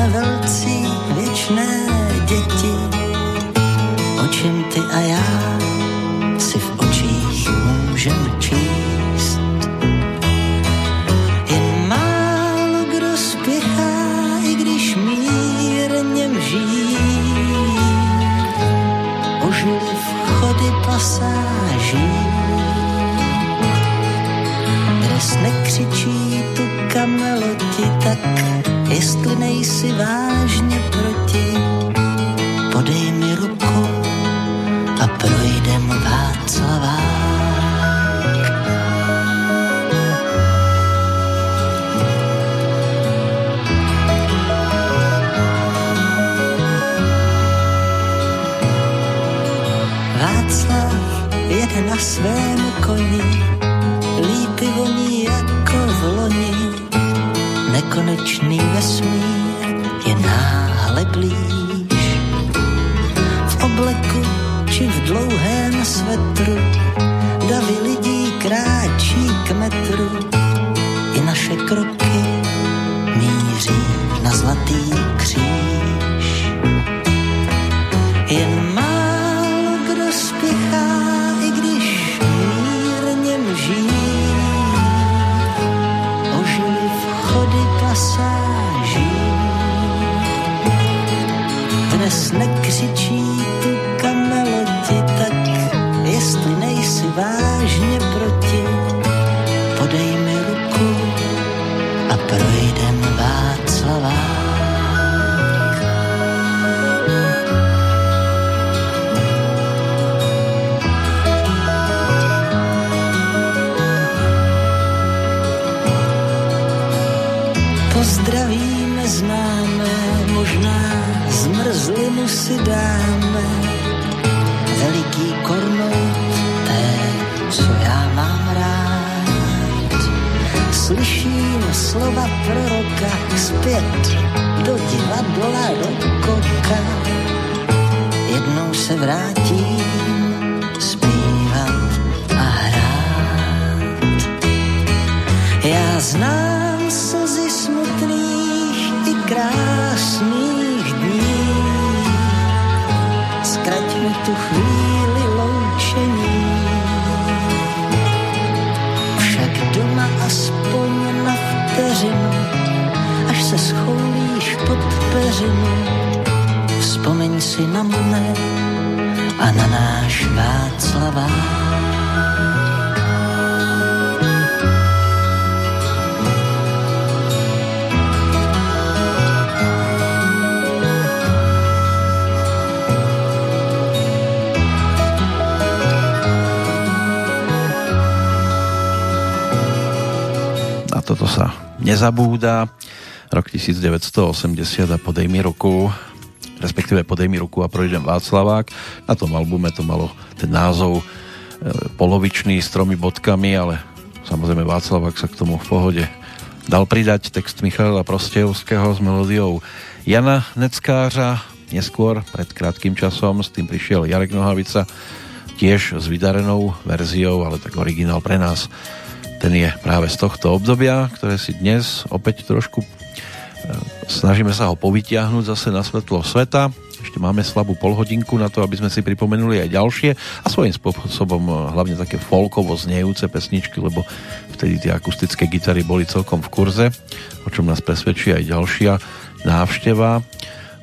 jsme velcí věčné děti. O čem ty a já jestli nejsi nezabúda. Rok 1980 a podej mi ruku, respektíve podej mi ruku a projdem Václavák. Na tom albume to malo ten názov e, polovičný s tromi bodkami, ale samozrejme Václavák sa k tomu v pohode dal pridať text Michala Prostejovského s melódiou Jana Neckářa. Neskôr, pred krátkým časom, s tým prišiel Jarek Nohavica, tiež s vydarenou verziou, ale tak originál pre nás ten je práve z tohto obdobia, ktoré si dnes opäť trošku e, snažíme sa ho povytiahnuť zase na svetlo sveta. Ešte máme slabú polhodinku na to, aby sme si pripomenuli aj ďalšie a svojím spôsobom e, hlavne také folkovo znejúce pesničky, lebo vtedy tie akustické gitary boli celkom v kurze, o čom nás presvedčí aj ďalšia návšteva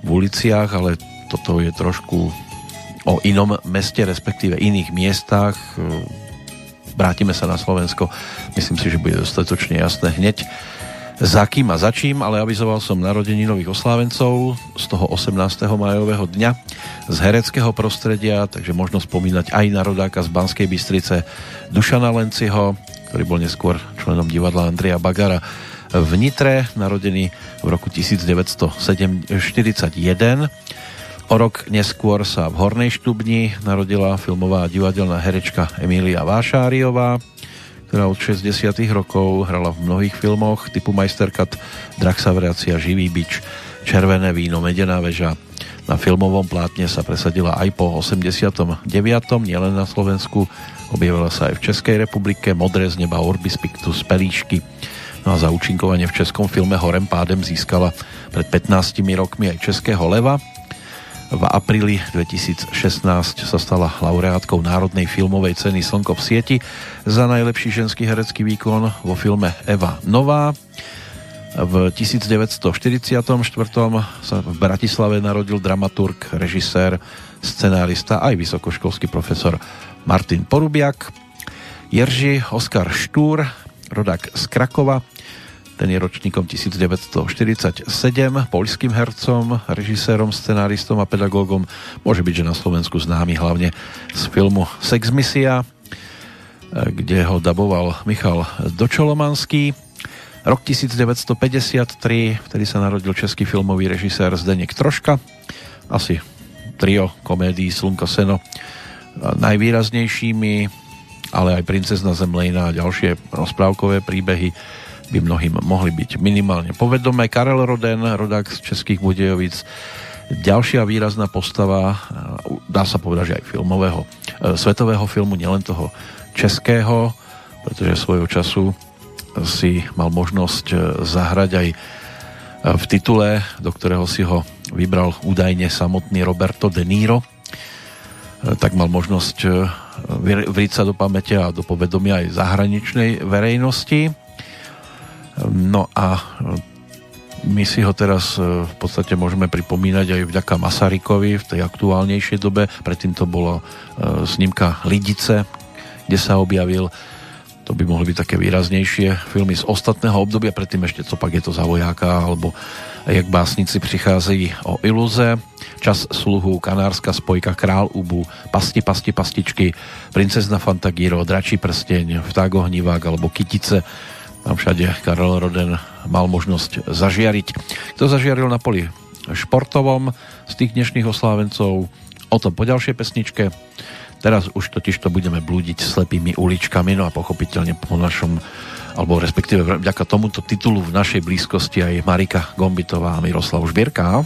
v uliciach, ale toto je trošku o inom meste, respektíve iných miestach. E, Vrátime sa na Slovensko. Myslím si, že bude dostatočne jasné hneď za kým a za čím, ale avizoval som narodení nových oslávencov z toho 18. majového dňa z hereckého prostredia, takže možno spomínať aj na rodáka z Banskej Bystrice Dušana Lenciho, ktorý bol neskôr členom divadla Andreja Bagara v Nitre, narodený v roku 1941 O rok neskôr sa v Hornej Štubni narodila filmová divadelná herečka Emília Vášáriová, ktorá od 60 rokov hrala v mnohých filmoch typu Majsterkat, Draxavrácia, Živý bič, Červené víno, Medená väža. Na filmovom plátne sa presadila aj po 89. nielen na Slovensku, objavila sa aj v Českej republike, Modré z neba, Orbis Pictus, Pelíšky. No a za účinkovanie v českom filme Horem pádem získala pred 15 rokmi aj Českého leva v apríli 2016 sa stala laureátkou Národnej filmovej ceny Slnko v sieti za najlepší ženský herecký výkon vo filme Eva Nová. V 1944 sa v Bratislave narodil dramaturg, režisér, scenárista aj vysokoškolský profesor Martin Porubiak. Jerži Oskar Štúr, rodák z Krakova, ten je ročníkom 1947, poľským hercom, režisérom, scenáristom a pedagógom. Môže byť, že na Slovensku známy hlavne z filmu Sex Misia, kde ho daboval Michal Dočolomanský. Rok 1953, vtedy sa narodil český filmový režisér Zdeněk Troška. Asi trio komédií Slunko Seno najvýraznejšími, ale aj Princezna Zemlejna a ďalšie rozprávkové príbehy by mnohým mohli byť minimálne povedomé. Karel Roden, rodák z Českých Budejovic, ďalšia výrazná postava, dá sa povedať, že aj filmového, e, svetového filmu, nielen toho českého, pretože svojho času si mal možnosť e, zahrať aj v titule, do ktorého si ho vybral údajne samotný Roberto De Niro, tak mal možnosť vriť sa do pamäte a do povedomia aj zahraničnej verejnosti. No a my si ho teraz e, v podstate môžeme pripomínať aj vďaka Masarykovi v tej aktuálnejšej dobe. Predtým to bolo e, snímka Lidice, kde sa objavil. To by mohli byť také výraznejšie filmy z ostatného obdobia, predtým ešte co pak je to za vojáka, alebo jak básnici přicházejí o iluze, Čas sluhu, Kanárska spojka, Král Ubu, Pasti, pasti, pastičky, Princezna Fantagiro, Dračí prsteň, Vták ohnivák alebo Kytice tam všade Karel Roden mal možnosť zažiariť. Kto zažiaril na poli športovom z tých dnešných oslávencov, o tom po ďalšej pesničke. Teraz už totiž to budeme blúdiť slepými uličkami, no a pochopiteľne po našom alebo respektíve vďaka tomuto titulu v našej blízkosti aj Marika Gombitová a Miroslav Žbierka.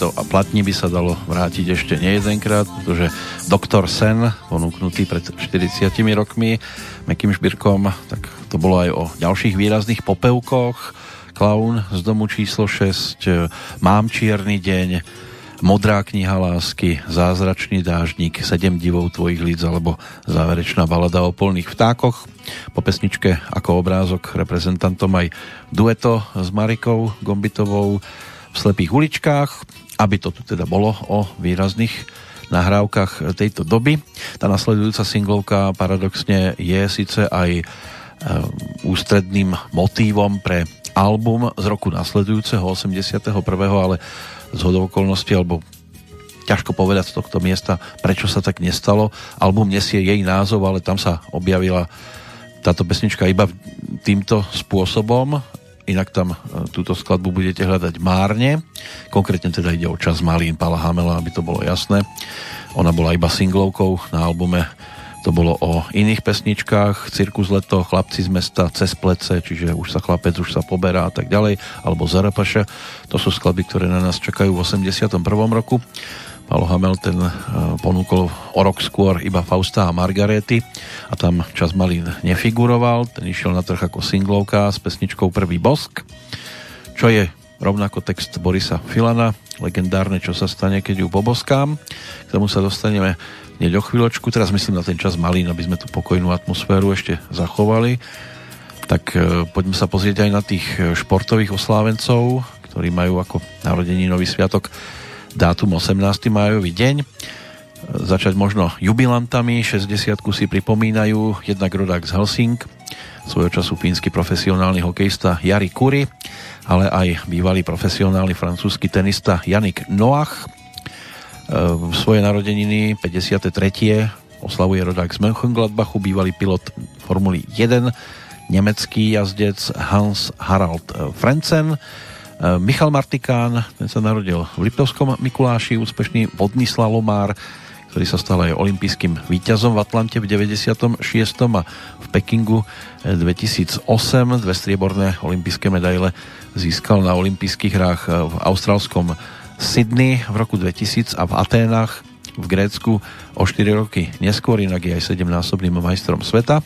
Tieto platni by sa dalo vrátiť ešte nie jedenkrát, pretože Doktor Sen, ponúknutý pred 40 rokmi Mekým Šbírkom, tak to bolo aj o ďalších výrazných popevkoch. Klaun z domu číslo 6, Mám čierny deň, Modrá kniha lásky, Zázračný dážnik, Sedem divov tvojich líc alebo záverečná balada o polných vtákoch. Po pesničke ako obrázok reprezentantom aj dueto s Marikou Gombitovou v slepých uličkách, aby to tu teda bolo o výrazných nahrávkach tejto doby. Tá nasledujúca singlovka paradoxne je síce aj e, ústredným motívom pre album z roku nasledujúceho 81. ale z hodou okolností alebo ťažko povedať z tohto miesta, prečo sa tak nestalo. Album nesie jej názov, ale tam sa objavila táto pesnička iba týmto spôsobom inak tam e, túto skladbu budete hľadať márne. Konkrétne teda ide o čas Malín Pala Hamela, aby to bolo jasné. Ona bola iba singlovkou na albume to bolo o iných pesničkách, Cirkus leto, Chlapci z mesta, Cez plece, čiže už sa chlapec, už sa poberá a tak ďalej, alebo Zarapaša. To sú skladby, ktoré na nás čakajú v 81. roku. Palo Hamel ten e, ponúkol o rok skôr iba Fausta a Margarety a tam čas Malín nefiguroval, ten išiel na trh ako singlovka s pesničkou Prvý bosk, čo je rovnako text Borisa Filana, legendárne, čo sa stane, keď ju poboskám. K tomu sa dostaneme hneď o chvíľočku. Teraz myslím na ten čas Malín, aby sme tú pokojnú atmosféru ešte zachovali. Tak e, poďme sa pozrieť aj na tých športových oslávencov, ktorí majú ako nový sviatok dátum 18. májový deň. Začať možno jubilantami, 60 si pripomínajú jednak rodák z Helsing, svojho času fínsky profesionálny hokejista Jari Kuri, ale aj bývalý profesionálny francúzsky tenista Janik Noach. V svoje narodeniny 53. oslavuje rodák z Mönchengladbachu, bývalý pilot Formuly 1, nemecký jazdec Hans Harald Frenzen, Michal Martikán, ten sa narodil v Liptovskom Mikuláši, úspešný vodný slalomár, ktorý sa stal aj olympijským víťazom v Atlante v 96. a v Pekingu 2008 eh, dve strieborné olympijské medaile získal na olympijských hrách eh, v austrálskom Sydney v roku 2000 a v Aténach v Grécku o 4 roky neskôr, inak je aj 7-násobným majstrom sveta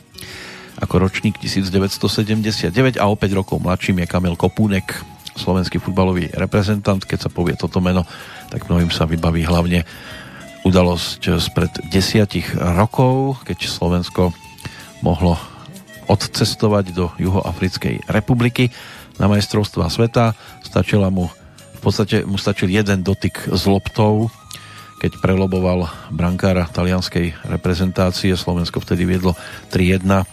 ako ročník 1979 a o 5 rokov mladším je Kamil Kopúnek, slovenský futbalový reprezentant. Keď sa povie toto meno, tak mnohým sa vybaví hlavne udalosť spred desiatich rokov, keď Slovensko mohlo odcestovať do Juhoafrickej republiky na majstrovstva sveta. Stačila mu, v podstate mu stačil jeden dotyk s loptou, keď preloboval brankára talianskej reprezentácie. Slovensko vtedy viedlo 3-1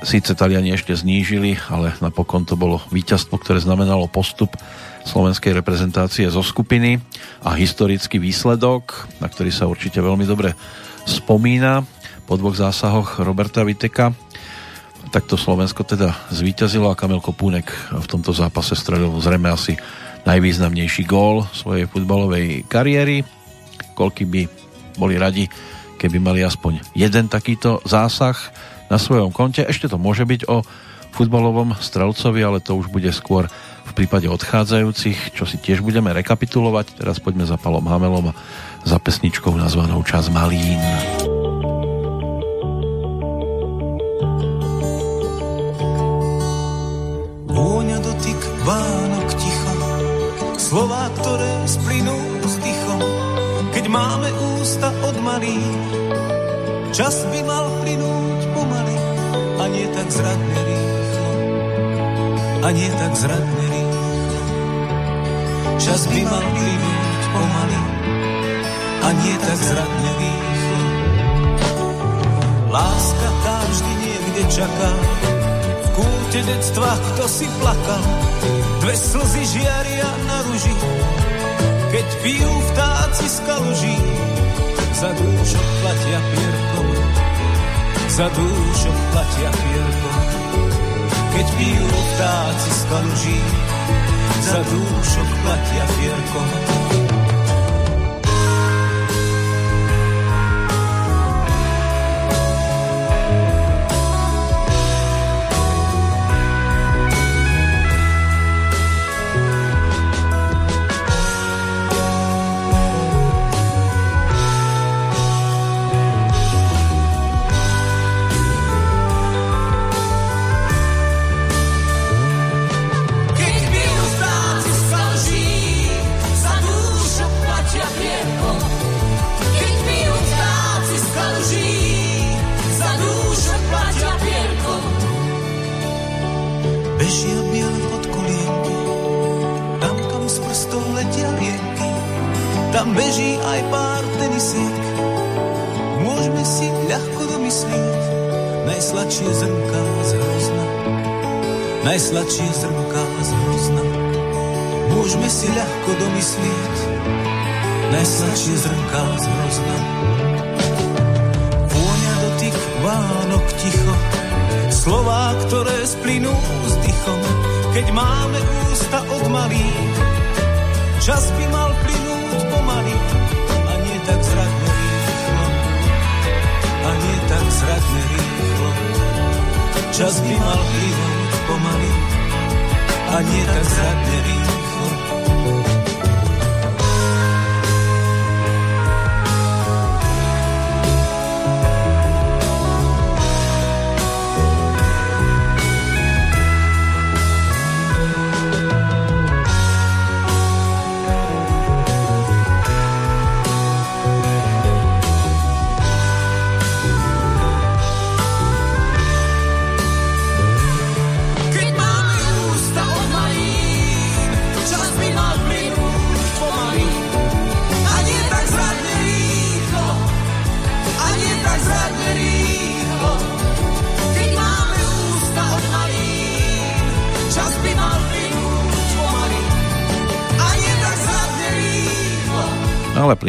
Síce Taliani ešte znížili, ale napokon to bolo víťazstvo, ktoré znamenalo postup slovenskej reprezentácie zo skupiny a historický výsledok, na ktorý sa určite veľmi dobre spomína po dvoch zásahoch Roberta Viteka. Takto Slovensko teda zvíťazilo a Kamil Kopúnek v tomto zápase stredil zrejme asi najvýznamnejší gól svojej futbalovej kariéry. Koľky by boli radi, keby mali aspoň jeden takýto zásah na svojom konte. Ešte to môže byť o futbalovom strelcovi, ale to už bude skôr v prípade odchádzajúcich, čo si tiež budeme rekapitulovať. Teraz poďme za Palom Hamelom a za pesničkou nazvanou Čas Malín. Vôňa dotyk Vánok ticho, slova, ktoré splynú s dychom, keď máme ústa od malých, čas by mal plynúť tak zradne rýchlo. A nie tak zradne rýchlo. Čas by mal plynúť pomaly a nie tak zradne rýchlo. Láska tá vždy niekde čaká, v kúte detstva kto si plakal, dve slzy žiaria na ruži, keď pijú vtáci z kaluží, za dúšok platia pierkom za dúšok platia pierko. Keď pijú vtáci z kaluží, za dúšok platia pierko.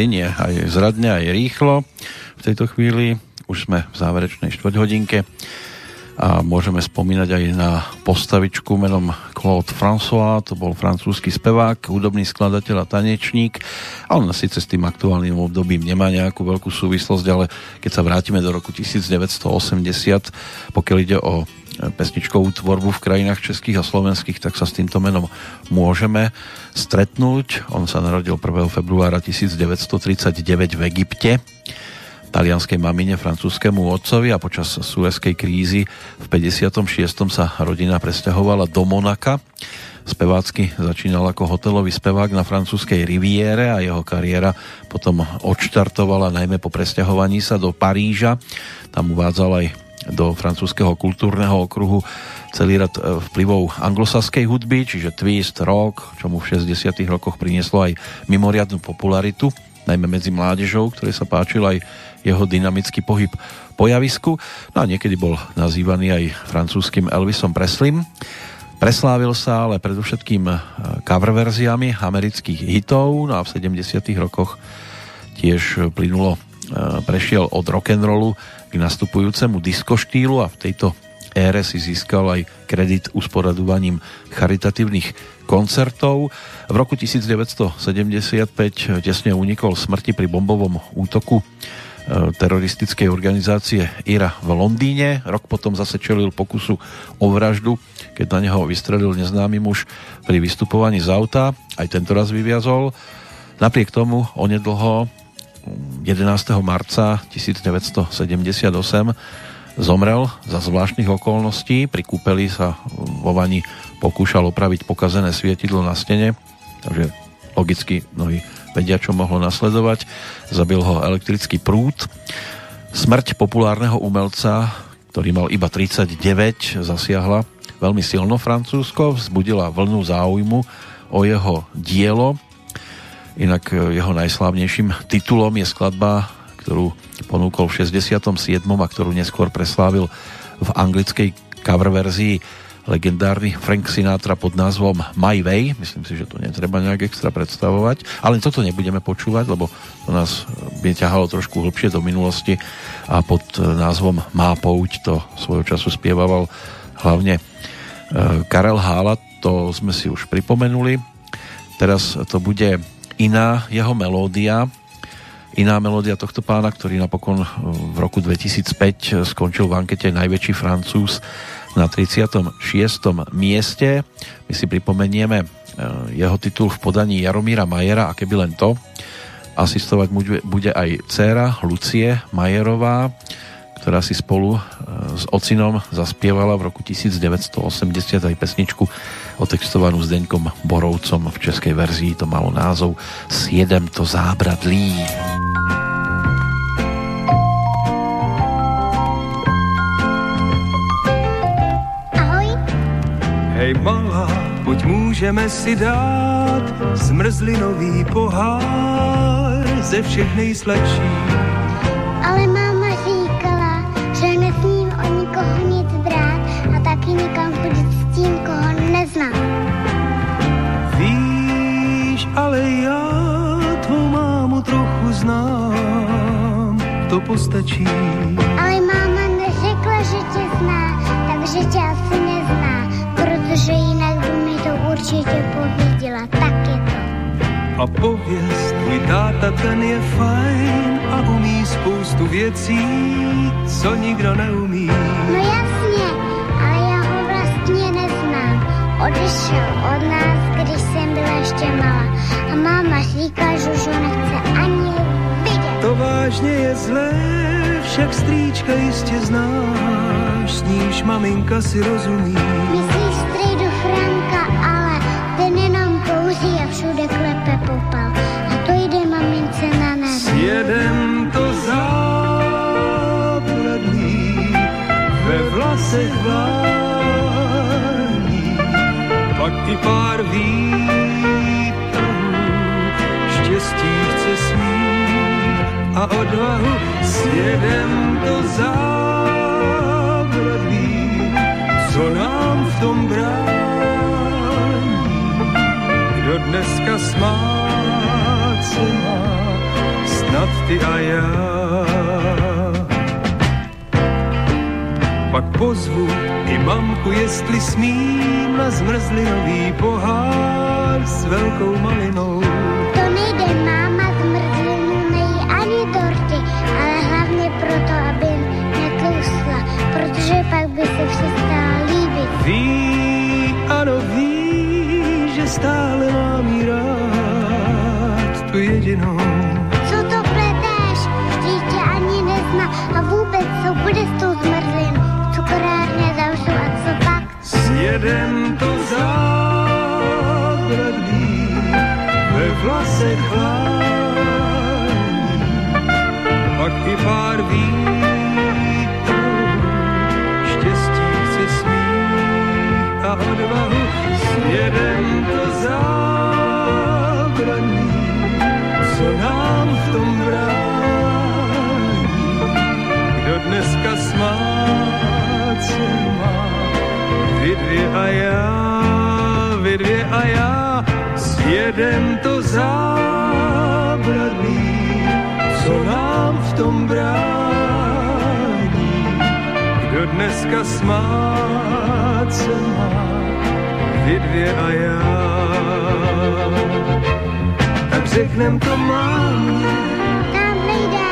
Ale plinie aj zradne, aj rýchlo. V tejto chvíli už sme v záverečnej štvrťhodinke a môžeme spomínať aj na postavičku menom Claude François, to bol francúzsky spevák, hudobný skladateľ a tanečník a on síce s tým aktuálnym obdobím nemá nejakú veľkú súvislosť, ale keď sa vrátime do roku 1980, pokiaľ ide o pesničkovú tvorbu v krajinách českých a slovenských, tak sa s týmto menom môžeme stretnúť. On sa narodil 1. februára 1939 v Egypte talianskej mamine, francúzskému otcovi a počas suezkej krízy v 56. sa rodina presťahovala do Monaka. Spevácky začínal ako hotelový spevák na francúzskej riviére a jeho kariéra potom odštartovala najmä po presťahovaní sa do Paríža. Tam uvádzal aj do francúzského kultúrneho okruhu celý rad e, vplyvov anglosaskej hudby, čiže twist, rock, čo mu v 60 rokoch prinieslo aj mimoriadnu popularitu, najmä medzi mládežou, ktoré sa páčil aj jeho dynamický pohyb po javisku. No a niekedy bol nazývaný aj francúzským Elvisom Preslim. Preslávil sa ale predovšetkým e, cover verziami amerických hitov, no a v 70 rokoch tiež plynulo e, prešiel od rock'n'rollu k nastupujúcemu disko štýlu a v tejto ére si získal aj kredit usporadovaním charitatívnych koncertov. V roku 1975 tesne unikol smrti pri bombovom útoku E, teroristickej organizácie IRA v Londýne. Rok potom zase čelil pokusu o vraždu, keď na neho vystrelil neznámy muž pri vystupovaní z auta. Aj tento raz vyviazol. Napriek tomu onedlho 11. marca 1978 zomrel za zvláštnych okolností. Pri kúpeli sa vo vani pokúšal opraviť pokazené svietidlo na stene, takže logicky mnohí vedia, čo mohlo nasledovať. Zabil ho elektrický prúd. Smrť populárneho umelca, ktorý mal iba 39, zasiahla veľmi silno Francúzsko, vzbudila vlnu záujmu o jeho dielo. Inak e, jeho najslávnejším titulom je skladba, ktorú ponúkol v 67. a ktorú neskôr preslávil v anglickej cover verzii legendárny Frank Sinatra pod názvom My Way. Myslím si, že to netreba nejak extra predstavovať. Ale toto nebudeme počúvať, lebo to nás by ťahalo trošku hlbšie do minulosti a pod názvom Má pouť to svojho času spievaval hlavne e, Karel Hála, to sme si už pripomenuli. Teraz to bude iná jeho melódia, iná melódia tohto pána, ktorý napokon v roku 2005 skončil v ankete Najväčší Francúz na 36. mieste. My si pripomenieme e, jeho titul v podaní Jaromíra Majera a keby len to. Asistovať bude aj dcéra Lucie Majerová, ktorá si spolu e, s ocinom zaspievala v roku 1980 aj pesničku otextovanú s Deňkom Borovcom v českej verzii. To malo názov Siedem to zábradlí. Hej malá, pojď můžeme si dát zmrzlinový pohár ze všech nejsladší. Ale máma to postačí. Ale máma neřekla, že tě zná, takže tě asi nezná protože jinak by mi to určitě pověděla, tak je to. A pověz, tvůj táta ten je fajn a umí spoustu věcí, co nikdo neumí. No jasně, ale já ho vlastně neznám. Odešel od nás, když jsem byla ještě malá. A máma říká, že už ho nechce ani vážně je zlé, však strýčka jistě znáš, s níž maminka si rozumí. Myslíš strejdu Franka, ale ten jenom kouří a všude klepe popel. A to jde mamince na nervy. Sjedem to zábradlí ve vlasech vlání, pak i pár výtrhů, a odvahu sjedem to zábradlí, co nám v tom brání, kdo dneska smát se má, ty a já. Pak pozvu i mamku, jestli smím na zmrzlinový pohár s velkou malinou. Protože pak by se přestala líbit. Ví, ano ví, že stále mám jí rád, tu jedinou. Co to pletéš? Vždyť tě ani nezná a vůbec co bude s tou zmrzlinou? Cukrárně zavřu a co pak? Sjedem to zábradlí ve vlasech chlání, pak i pár vítrů, odvahu. Sjedem to zábradlí, co nám v tom brání, kdo dneska smát se má. Vy dvě a já, vy dvě a já, sjedem to zábradlí, co nám v tom brání. Kdo dneska smát dvě a já. Tak řeknem to mámě, Tam nejde,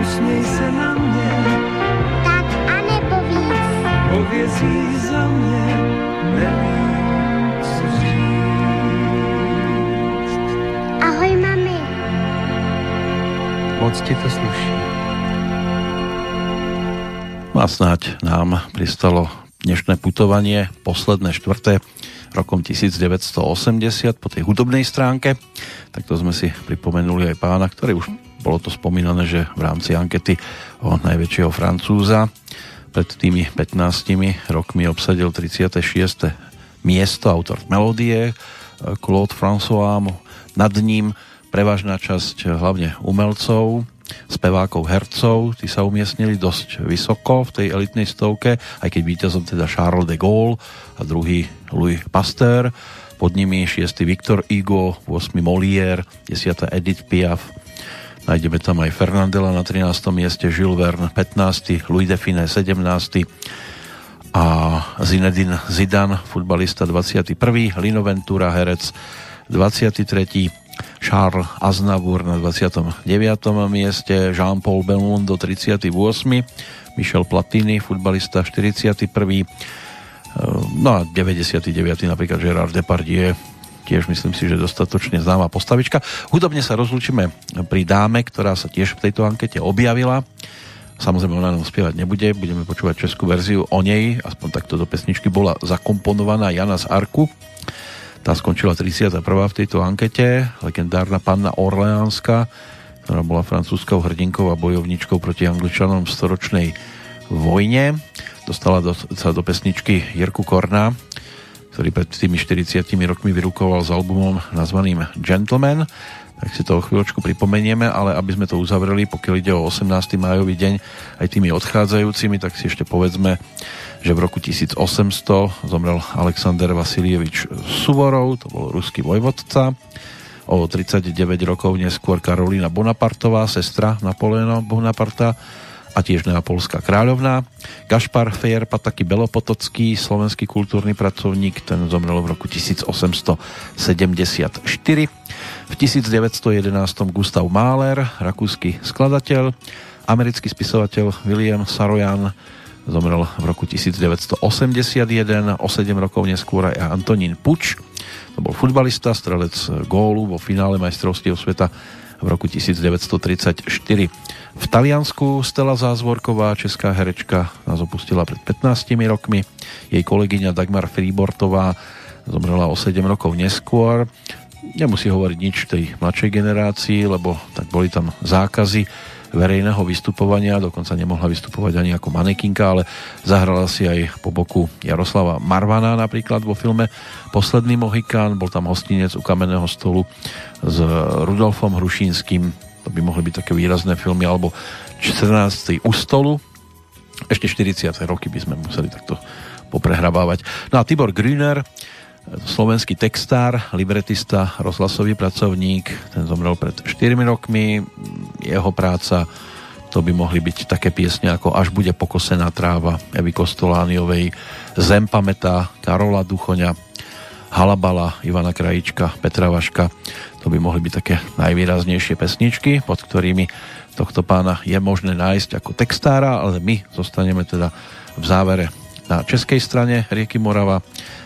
usměj se na mě, tak a nebo víc. pověz jí za mě, nevím, co říct. Ahoj mami, Moc ti to sluší. A snáď nám pristalo dnešné putovanie, posledné štvrté rokom 1980 po tej hudobnej stránke. Takto sme si pripomenuli aj pána, ktorý už bolo to spomínané, že v rámci ankety o najväčšieho Francúza pred tými 15 rokmi obsadil 36. miesto autor melódie Claude François nad ním prevažná časť hlavne umelcov spevákov, hercov, tí sa umiestnili dosť vysoko v tej elitnej stovke, aj keď víťazom teda Charles de Gaulle a druhý Louis Pasteur, pod nimi 6. Victor Hugo, 8. Molière, 10. Edith Piaf, nájdeme tam aj Fernandela na 13. mieste, Jules Verne 15. Louis Define 17. a Zinedine Zidane, futbalista 21. Lino Ventura, herec 23. Charles Aznavour na 29. mieste, Jean-Paul Belmondo 38. Michel Platini, futbalista 41. No a 99. napríklad Gerard Depardieu, tiež myslím si, že dostatočne známa postavička. Hudobne sa rozlúčime pri dáme, ktorá sa tiež v tejto ankete objavila. Samozrejme, ona nám spievať nebude, budeme počúvať českú verziu o nej, aspoň takto do pesničky bola zakomponovaná Jana z Arku. Tá skončila 31. v tejto ankete, legendárna panna Orleánska, ktorá bola francúzskou hrdinkou a bojovničkou proti Angličanom v storočnej vojne. Dostala do, sa do pesničky Jirku Korna, ktorý pred tými 40 rokmi vyrukoval s albumom nazvaným Gentleman. Tak si to o chvíľočku pripomenieme, ale aby sme to uzavreli, pokiaľ ide o 18. májový deň aj tými odchádzajúcimi, tak si ešte povedzme, že v roku 1800 zomrel Alexander Vasilievič Suvorov, to bol ruský vojvodca. O 39 rokov neskôr Karolina Bonapartová, sestra Napoleona Bonaparta a tiež neapolská kráľovná. Gašpar Fejer Pataky Belopotocký, slovenský kultúrny pracovník, ten zomrel v roku 1874. V 1911 Gustav Mahler, rakúsky skladateľ, americký spisovateľ William Sarojan zomrel v roku 1981, o 7 rokov neskôr aj Antonín Puč, to bol futbalista, strelec gólu vo finále majstrovstiev sveta v roku 1934. V Taliansku Stella Zázvorková, česká herečka, nás opustila pred 15 rokmi. Jej kolegyňa Dagmar Fribortová zomrela o 7 rokov neskôr. Nemusí hovoriť nič tej mladšej generácii, lebo tak boli tam zákazy verejného vystupovania, dokonca nemohla vystupovať ani ako manekinka, ale zahrala si aj po boku Jaroslava Marvana napríklad vo filme Posledný Mohikán, bol tam hostinec u kamenného stolu s Rudolfom Hrušínským, to by mohli byť také výrazné filmy, alebo 14. u stolu, ešte 40. roky by sme museli takto poprehrabávať. No a Tibor Grüner, slovenský textár, libretista, rozhlasový pracovník, ten zomrel pred 4 rokmi, jeho práca, to by mohli byť také piesne ako Až bude pokosená tráva Evy Kostolániovej, Zem pamätá Karola Duchoňa, Halabala Ivana Krajička, Petra Vaška. To by mohli byť také najvýraznejšie pesničky, pod ktorými tohto pána je možné nájsť ako textára, ale my zostaneme teda v závere na českej strane rieky Morava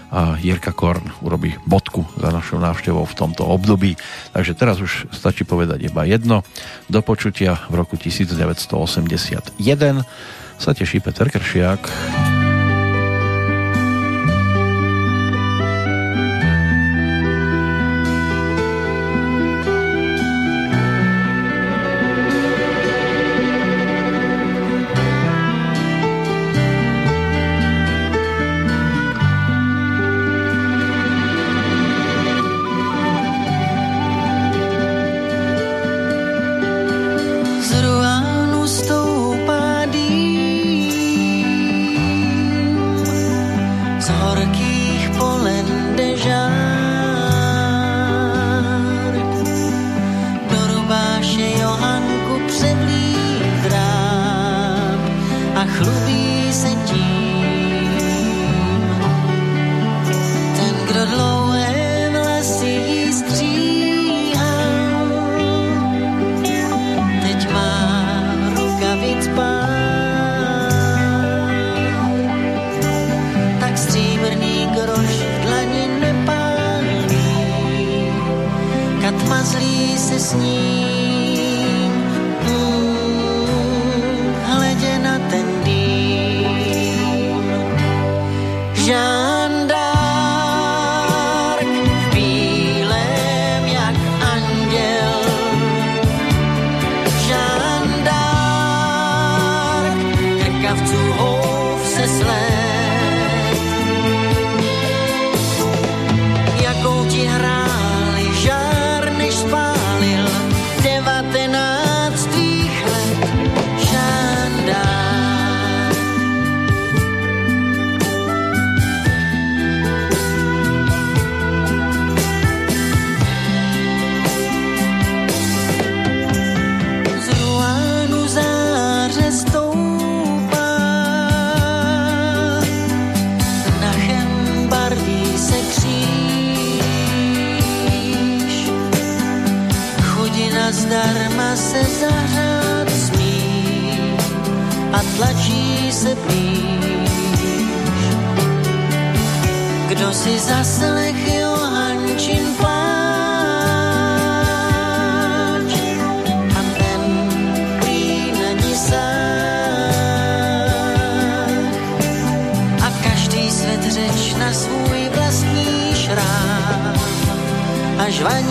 a Jirka Korn urobí bodku za našou návštevou v tomto období. Takže teraz už stačí povedať iba jedno. Do počutia v roku 1981 sa teší Peter Kršiak. ma zlý se sní. se blíž. Kdo si zaslechl Hančin pláč a ten prý není. A každý svet řeč na svůj vlastní šrám. Až vaň